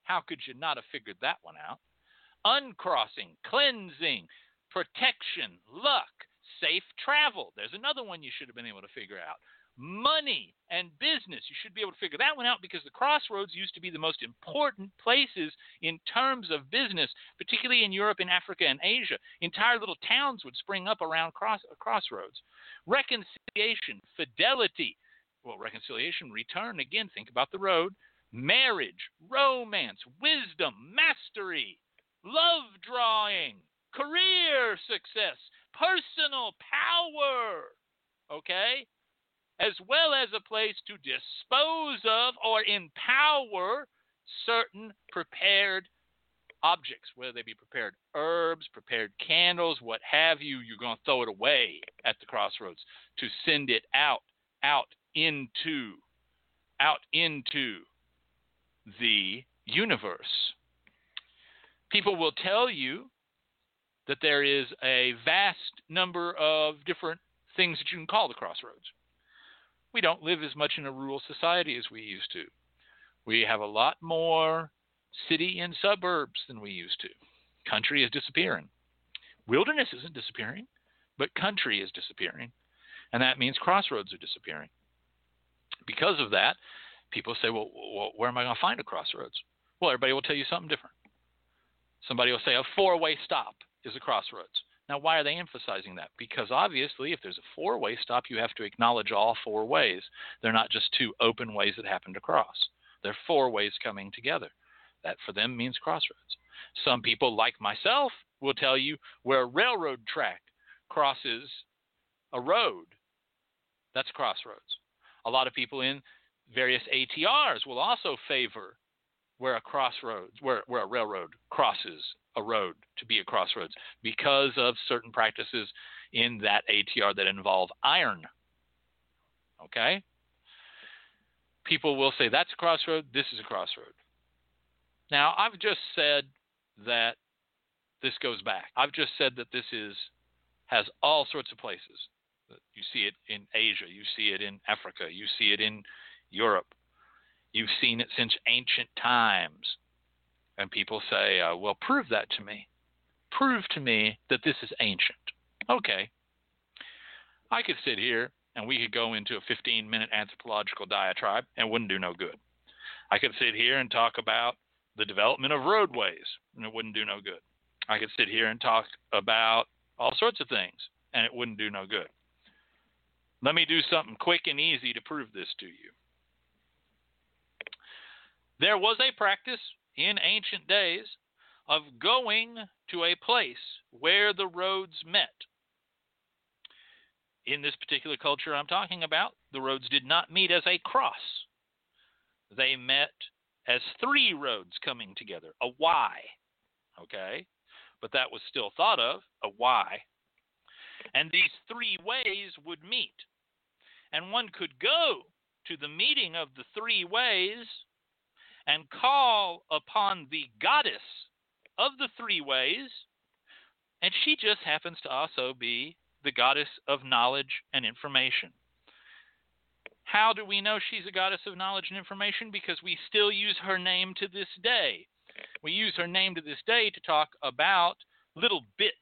How could you not have figured that one out? Uncrossing, cleansing, protection, luck, safe travel. There's another one you should have been able to figure out. Money and business. You should be able to figure that one out because the crossroads used to be the most important places in terms of business, particularly in Europe and Africa and Asia. Entire little towns would spring up around cross, uh, crossroads. Reconciliation, fidelity. Well, reconciliation, return. Again, think about the road. Marriage, romance, wisdom, mastery, love drawing, career success, personal power, okay? As well as a place to dispose of or empower certain prepared objects, whether they be prepared herbs, prepared candles, what have you, you're going to throw it away at the crossroads to send it out, out into, out into the universe. People will tell you that there is a vast number of different things that you can call the crossroads. We don't live as much in a rural society as we used to. We have a lot more city and suburbs than we used to. Country is disappearing. Wilderness isn't disappearing, but country is disappearing. And that means crossroads are disappearing. Because of that, people say, well, well where am I going to find a crossroads? Well, everybody will tell you something different. Somebody will say a four way stop is a crossroads. Now, why are they emphasizing that? Because obviously, if there's a four way stop, you have to acknowledge all four ways. They're not just two open ways that happen to cross, they're four ways coming together. That for them means crossroads. Some people, like myself, will tell you where a railroad track crosses a road, that's crossroads. A lot of people in various ATRs will also favor where a crossroads, where, where a railroad crosses a road to be a crossroads because of certain practices in that ATR that involve iron. Okay? People will say that's a crossroad, this is a crossroad. Now, I've just said that this goes back. I've just said that this is has all sorts of places. You see it in Asia, you see it in Africa, you see it in Europe. You've seen it since ancient times. And people say, uh, well, prove that to me. Prove to me that this is ancient. Okay. I could sit here and we could go into a 15 minute anthropological diatribe and wouldn't do no good. I could sit here and talk about the development of roadways and it wouldn't do no good. I could sit here and talk about all sorts of things and it wouldn't do no good. Let me do something quick and easy to prove this to you. There was a practice in ancient days of going to a place where the roads met. In this particular culture I'm talking about, the roads did not meet as a cross. They met as three roads coming together, a Y. Okay? But that was still thought of, a Y. And these three ways would meet. And one could go to the meeting of the three ways and call upon the goddess of the three ways, and she just happens to also be the goddess of knowledge and information. How do we know she's a goddess of knowledge and information? Because we still use her name to this day. We use her name to this day to talk about little bits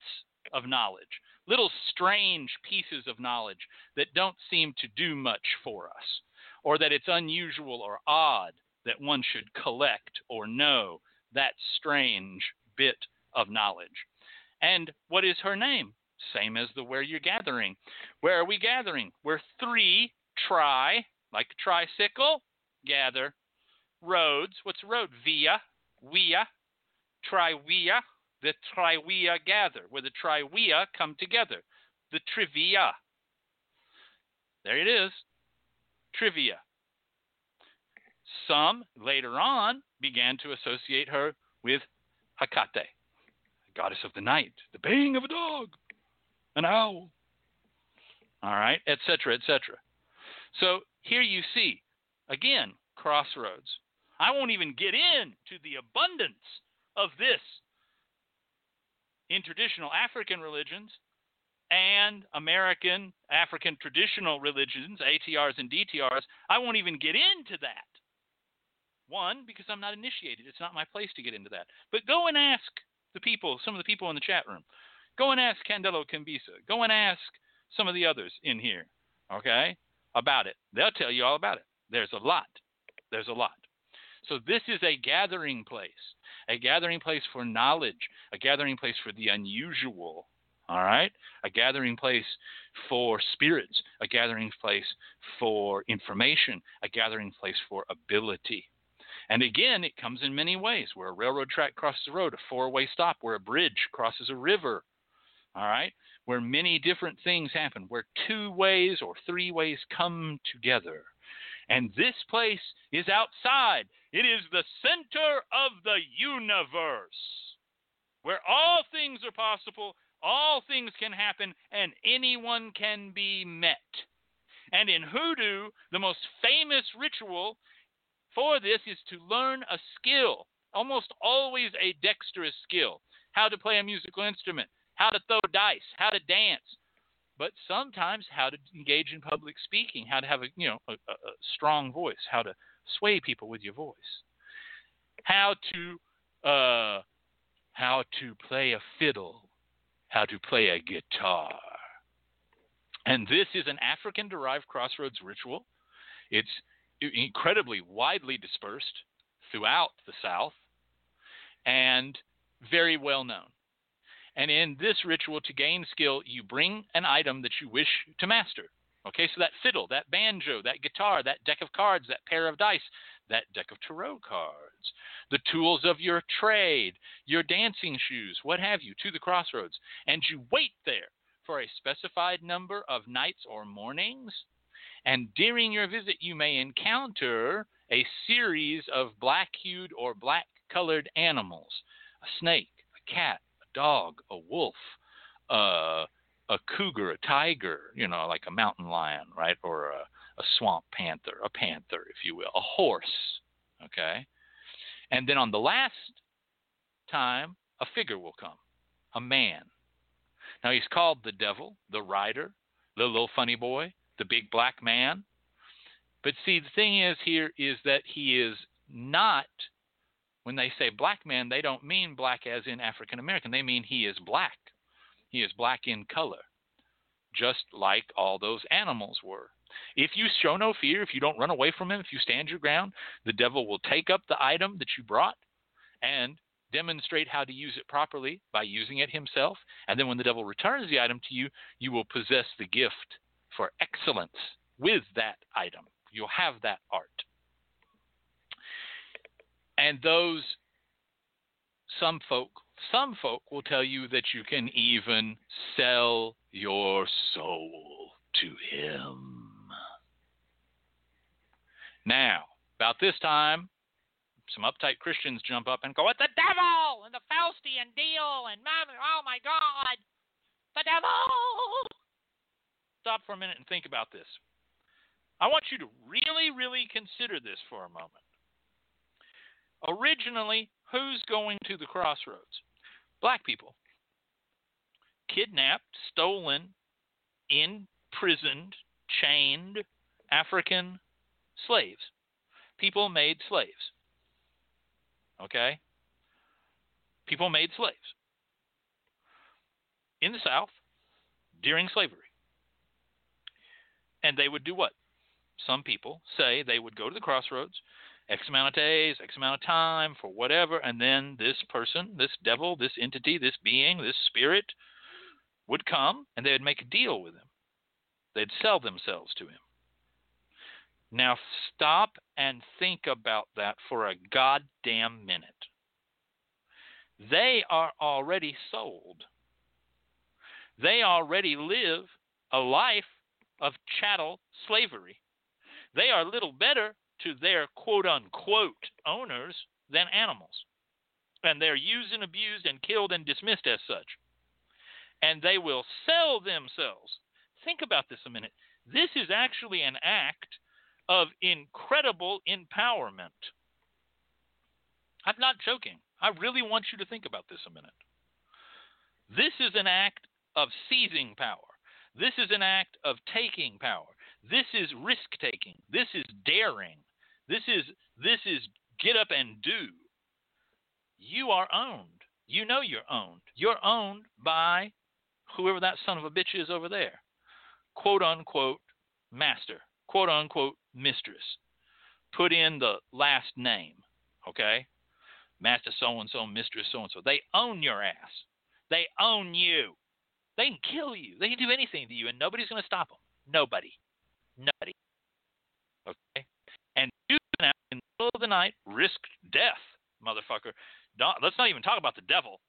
of knowledge, little strange pieces of knowledge that don't seem to do much for us, or that it's unusual or odd that one should collect or know that strange bit of knowledge. And what is her name? Same as the where you're gathering. Where are we gathering? We're three tri, like a tricycle, gather. Roads. What's a road? Via, via, triwia. The trivia gather, where the trivia come together. The trivia. There it is. Trivia. Some later on began to associate her with Hecate, goddess of the night, the baying of a dog, an owl, all right, etc., etc. So here you see, again, crossroads. I won't even get into the abundance of this in traditional African religions and American African traditional religions, ATRs and DTRs. I won't even get into that. One, because I'm not initiated. It's not my place to get into that. But go and ask the people, some of the people in the chat room. Go and ask Candelo Kimbisa. Go and ask some of the others in here, okay, about it. They'll tell you all about it. There's a lot. There's a lot. So this is a gathering place, a gathering place for knowledge, a gathering place for the unusual, all right? A gathering place for spirits, a gathering place for information, a gathering place for ability. And again, it comes in many ways where a railroad track crosses a road, a four way stop, where a bridge crosses a river, all right, where many different things happen, where two ways or three ways come together. And this place is outside, it is the center of the universe where all things are possible, all things can happen, and anyone can be met. And in hoodoo, the most famous ritual for this is to learn a skill, almost always a dexterous skill, how to play a musical instrument, how to throw dice, how to dance, but sometimes how to engage in public speaking, how to have a you know a, a strong voice, how to sway people with your voice, how to uh, how to play a fiddle, how to play a guitar. And this is an African derived crossroads ritual. It's incredibly widely dispersed throughout the South and very well known. And in this ritual, to gain skill, you bring an item that you wish to master. Okay, so that fiddle, that banjo, that guitar, that deck of cards, that pair of dice, that deck of tarot cards, the tools of your trade, your dancing shoes, what have you, to the crossroads. And you wait there for a specified number of nights or mornings. And during your visit, you may encounter a series of black hued or black colored animals a snake, a cat, a dog, a wolf, uh, a cougar, a tiger, you know, like a mountain lion, right? Or a, a swamp panther, a panther, if you will, a horse, okay? And then on the last time, a figure will come, a man. Now he's called the devil, the rider, the little funny boy, the big black man. But see, the thing is here is that he is not, when they say black man, they don't mean black as in African American. They mean he is black. He is black in color, just like all those animals were. If you show no fear, if you don't run away from him, if you stand your ground, the devil will take up the item that you brought and demonstrate how to use it properly by using it himself. And then when the devil returns the item to you, you will possess the gift for excellence with that item. You'll have that art. And those, some folk, some folk will tell you that you can even sell your soul to him. Now, about this time, some uptight Christians jump up and go, It's the devil and the Faustian deal and oh my God, the devil. Stop for a minute and think about this. I want you to really, really consider this for a moment. Originally, who's going to the crossroads? Black people. Kidnapped, stolen, imprisoned, chained African slaves. People made slaves. Okay? People made slaves in the South during slavery. And they would do what? Some people say they would go to the crossroads, X amount of days, X amount of time, for whatever, and then this person, this devil, this entity, this being, this spirit would come and they would make a deal with him. They'd sell themselves to him. Now stop and think about that for a goddamn minute. They are already sold. They already live a life of chattel slavery. They are little better to their quote unquote owners than animals. And they're used and abused and killed and dismissed as such. And they will sell themselves. Think about this a minute. This is actually an act of incredible empowerment. I'm not joking. I really want you to think about this a minute. This is an act of seizing power. This is an act of taking power. This is risk taking. This is daring. This is this is get up and do. You are owned. You know you're owned. You're owned by whoever that son of a bitch is over there. Quote unquote master. Quote unquote mistress. Put in the last name, okay? Master so and so, mistress so and so. They own your ass. They own you. They can kill you. They can do anything to you, and nobody's going to stop them. Nobody. Nobody. Okay? And you went out in the middle of the night, risk death, motherfucker. Don't, let's not even talk about the devil.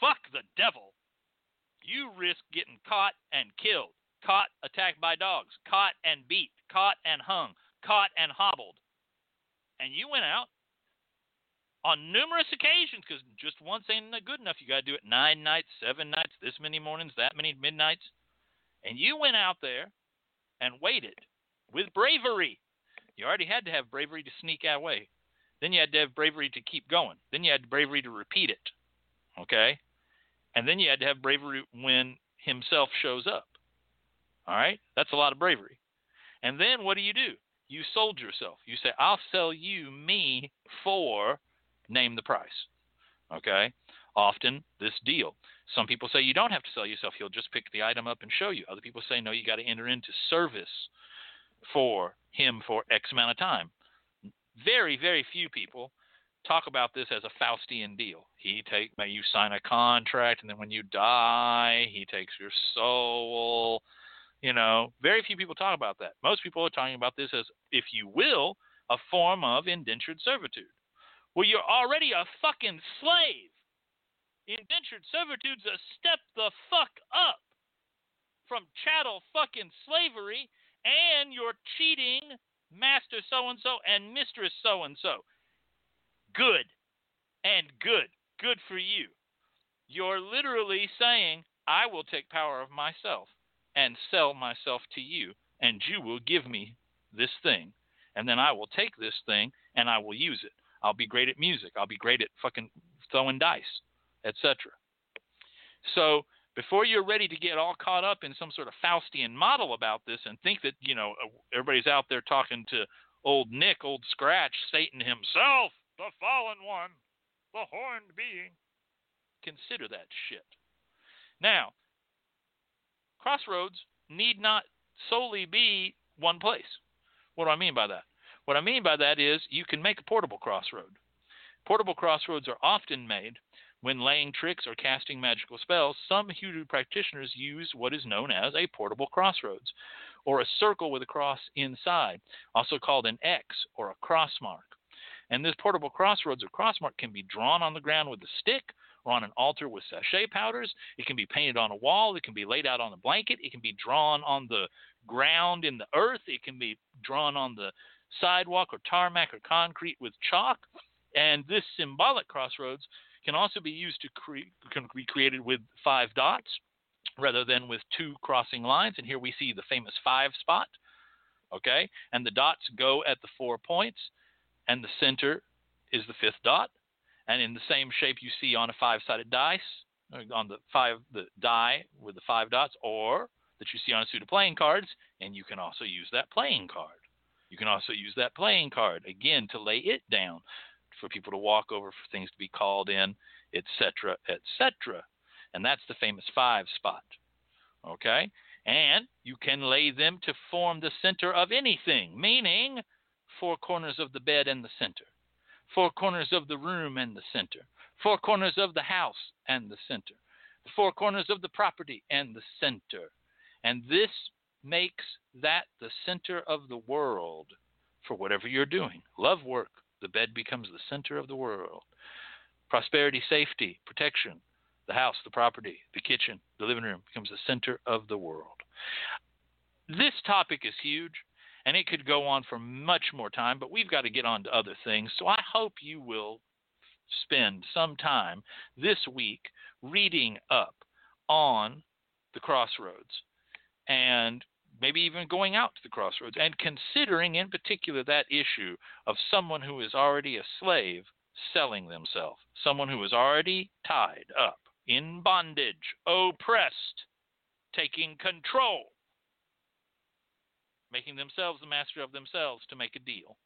Fuck the devil. You risk getting caught and killed caught attacked by dogs, caught and beat, caught and hung, caught and hobbled. And you went out on numerous occasions because just once ain't good enough. You got to do it nine nights, seven nights, this many mornings, that many midnights. And you went out there and waited with bravery. You already had to have bravery to sneak away. Then you had to have bravery to keep going. Then you had bravery to repeat it. Okay? And then you had to have bravery when himself shows up. All right? That's a lot of bravery. And then what do you do? You sold yourself. You say, I'll sell you me for name the price. Okay? Often this deal. Some people say you don't have to sell yourself. He'll just pick the item up and show you. Other people say no, you got to enter into service for him for X amount of time. Very, very few people talk about this as a Faustian deal. He take may you sign a contract and then when you die, he takes your soul. You know, very few people talk about that. Most people are talking about this as, if you will, a form of indentured servitude. Well, you're already a fucking slave. Indentured servitude's a step the fuck up from chattel fucking slavery, and you're cheating master so and so and mistress so and so. Good. And good. Good for you. You're literally saying, I will take power of myself and sell myself to you, and you will give me this thing. And then I will take this thing and I will use it. I'll be great at music. I'll be great at fucking throwing dice, etc. So before you're ready to get all caught up in some sort of Faustian model about this and think that, you know, everybody's out there talking to old Nick, old Scratch, Satan himself, the fallen one, the horned being, consider that shit. Now, crossroads need not solely be one place. What do I mean by that? What I mean by that is you can make a portable crossroad. Portable crossroads are often made when laying tricks or casting magical spells. Some hoodoo practitioners use what is known as a portable crossroads, or a circle with a cross inside, also called an X or a cross mark. And this portable crossroads or cross mark can be drawn on the ground with a stick or on an altar with sachet powders. It can be painted on a wall. It can be laid out on a blanket. It can be drawn on the ground in the earth. It can be drawn on the sidewalk or tarmac or concrete with chalk. And this symbolic crossroads can also be used to cre- can be created with five dots rather than with two crossing lines. And here we see the famous five spot. Okay, and the dots go at the four points, and the center is the fifth dot, and in the same shape you see on a five-sided dice, uh, on the five the die with the five dots, or that you see on a suit of playing cards, and you can also use that playing card. You can also use that playing card again to lay it down for people to walk over, for things to be called in, etc., etc. And that's the famous five spot. Okay? And you can lay them to form the center of anything, meaning four corners of the bed and the center four corners of the room and the center, four corners of the house and the center, the four corners of the property and the center. And this makes that the center of the world for whatever you're doing. Love work, the bed becomes the center of the world. Prosperity, safety, protection, the house, the property, the kitchen, the living room becomes the center of the world. This topic is huge and it could go on for much more time, but we've got to get on to other things. So I hope you will spend some time this week reading up on the crossroads and maybe even going out to the crossroads and considering in particular that issue of someone who is already a slave selling themselves, someone who is already tied up in bondage, oppressed, taking control making themselves the master of themselves to make a deal.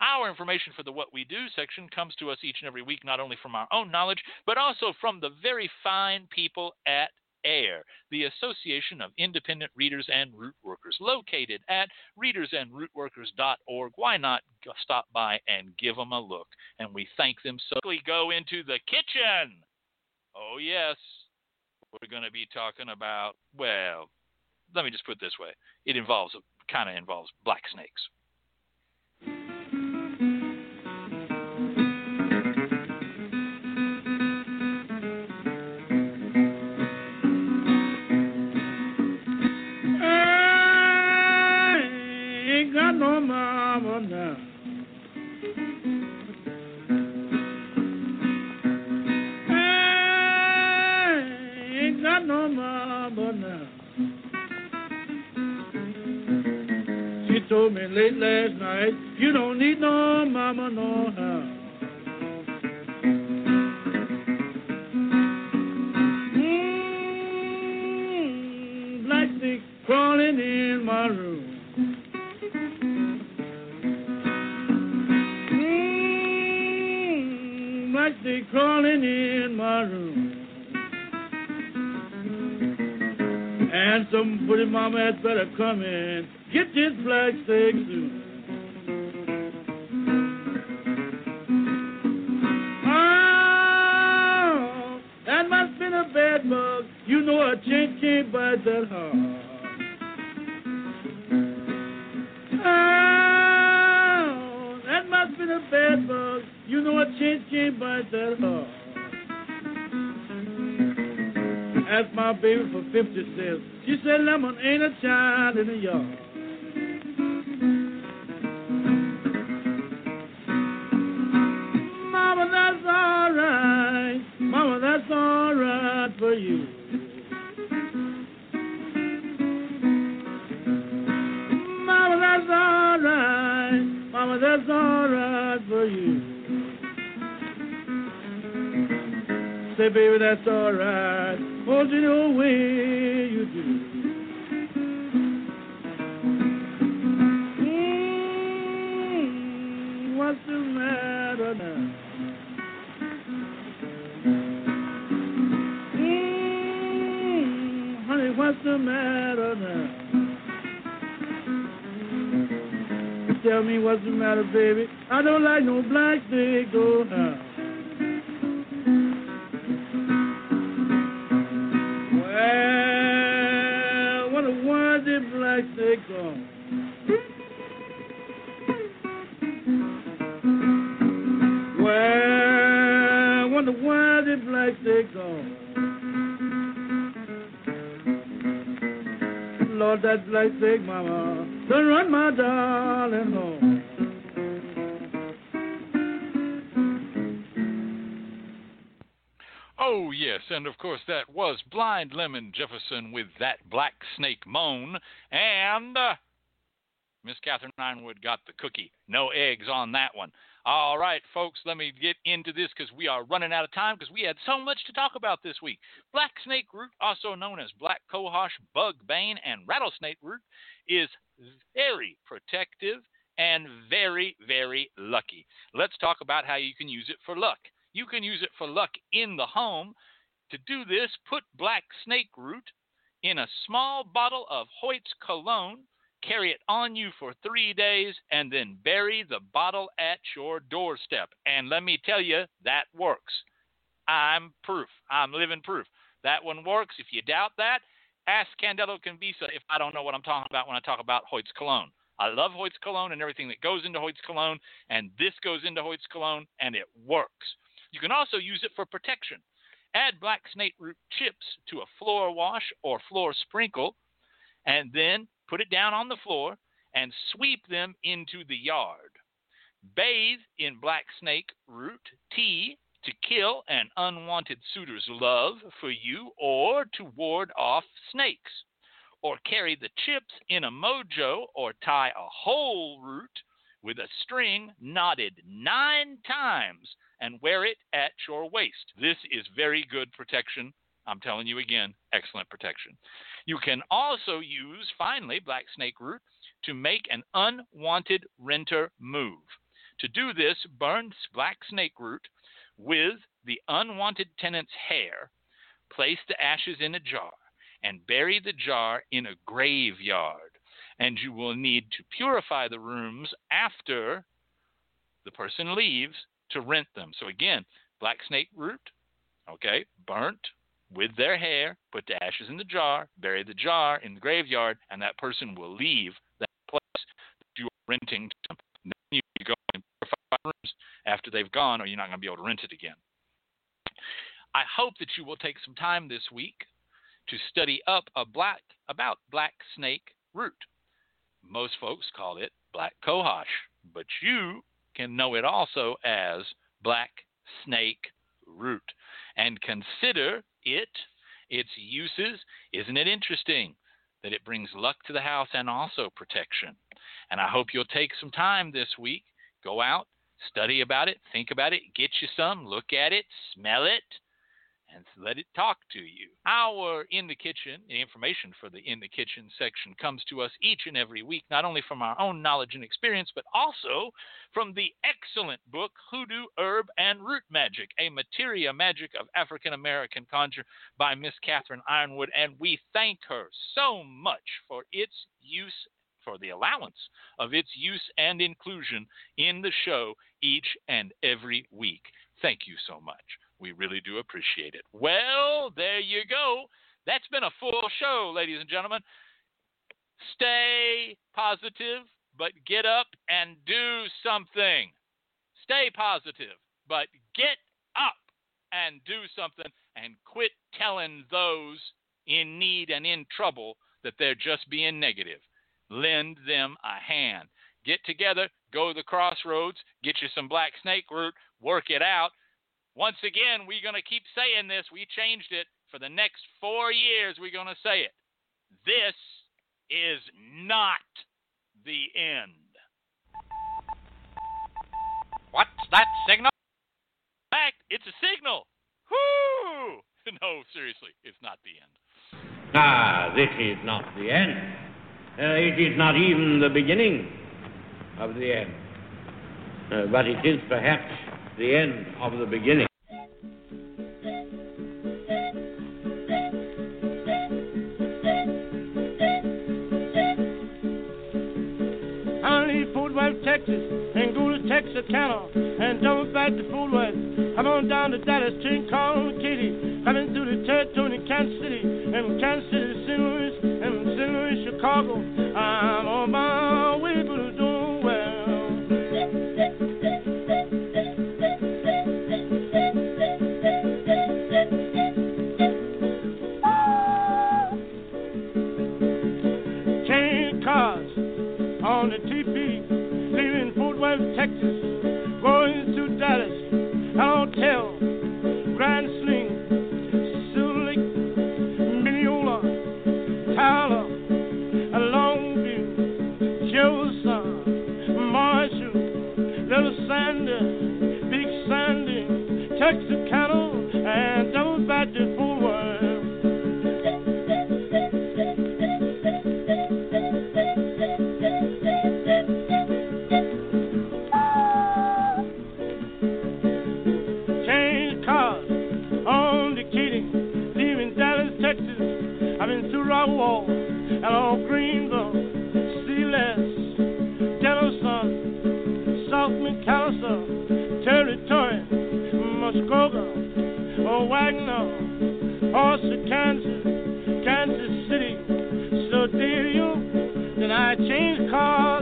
Our information for the What We Do section comes to us each and every week, not only from our own knowledge, but also from the very fine people at AIRR, the Association of Independent Readers and Root Workers, located at readersandrootworkers.org. Why not stop by and give them a look? And we thank them so. We go into the kitchen. Oh, yes. We're going to be talking about, well, let me just put it this way it involves kind of involves black snakes. Told me late last night, you don't need no mama no how. Mm, black snake crawling in my room. Mm, black snake crawling in my room. And for the mama had better come in. Get this black steak soon. Oh, that must been a bad bug. You know a chin can't bite that hard. Oh, that must been a bad bug. You know a chin can't bite that hard. Asked my baby for 50 cents. She said, Lemon ain't a child in the yard. You. Mama, that's alright. Mama, that's alright for you. Say, baby, that's alright. Hold you the way the matter now? Tell me what's the matter, baby. I don't like no black steak, go Black snake mama, done run my darling home. Oh, yes, and of course that was Blind Lemon Jefferson with that Black Snake Moan, and uh, Miss Catherine Yronwode got the cookie. No eggs on that one. All right, folks, let me get into this because we are running out of time because we had so much to talk about this week. Black snake root, also known as black cohosh, bug bane, and rattlesnake root, is very protective and very, very lucky. Let's talk about how you can use it for luck. You can use it for luck in the home. To do this, put black snake root in a small bottle of Hoyt's cologne, carry it on you for three days, and then bury the bottle at your doorstep. And let me tell you, that works. I'm proof. I'm living proof. That one works. If you doubt that, ask Candelo Kimbisa if I don't know what I'm talking about when I talk about Hoyt's cologne. I love Hoyt's cologne and everything that goes into Hoyt's cologne, and this goes into Hoyt's cologne, and it works. You can also use it for protection. Add black snake root chips to a floor wash or floor sprinkle, and then put it down on the floor and sweep them into the yard. Bathe in black snake root tea to kill an unwanted suitor's love for you or to ward off snakes. Or carry the chips in a mojo or tie a whole root with a string knotted nine times and wear it at your waist. This is very good protection. I'm telling you again, excellent protection. You can also use, finally, black snake root to make an unwanted renter move. To do this, burn black snake root with the unwanted tenant's hair, place the ashes in a jar, and bury the jar in a graveyard. And you will need to purify the rooms after the person leaves to rent them. So again, black snake root, okay, burnt with their hair, put the ashes in the jar, bury the jar in the graveyard, and that person will leave that place that you are renting to them. Then you go rooms after they've gone, or you're not going to be able to rent it again. I hope that you will take some time this week to study up a black about black snake root. Most folks call it black cohosh, but you can know it also as black snake root and consider it its uses. Isn't it interesting that it brings luck to the house and also protection? And I hope you'll take some time this week, go out, study about it, think about it, get you some, look at it, smell it, and let it talk to you. Our In the Kitchen, the information for the In the Kitchen section comes to us each and every week, not only from our own knowledge and experience, but also from the excellent book Hoodoo, Herb, and Root Magic, a materia magic of African American conjure by Miss Catherine Yronwode. And we thank her so much for its use for the allowance of its use and inclusion in the show each and every week. Thank you so much. We really do appreciate it. Well, there you go. That's been a full show, ladies and gentlemen. Stay positive, but get up and do something. Stay positive, but get up and do something and quit telling those in need and in trouble that they're just being negative. Lend them a hand. Get together, go to the crossroads, get you some black snake root, work it out. Once again, we're going to keep saying this. We changed it. For the next four years, we're going to say it. This is not the end. What's that signal? In fact, it's a signal. Whoo! <laughs> No, seriously, it's not the end. Ah, this is not the end. Uh, it is not even the beginning of the end. Uh, but it is perhaps the end of the beginning. Texas, and go to Texarkana, and double back to Fort Worth. I'm on down to Dallas, calling Katy, coming through the territory in Kansas City, and Kansas City, St. Louis, and St. Louis, Chicago. I'm on my Through Rockwall and on Greenville, Sealess, Denison, South McAlester, Territory, Muskogee, oh, Wagner, Horse, Kansas, Kansas City. So did you? Then I changed cars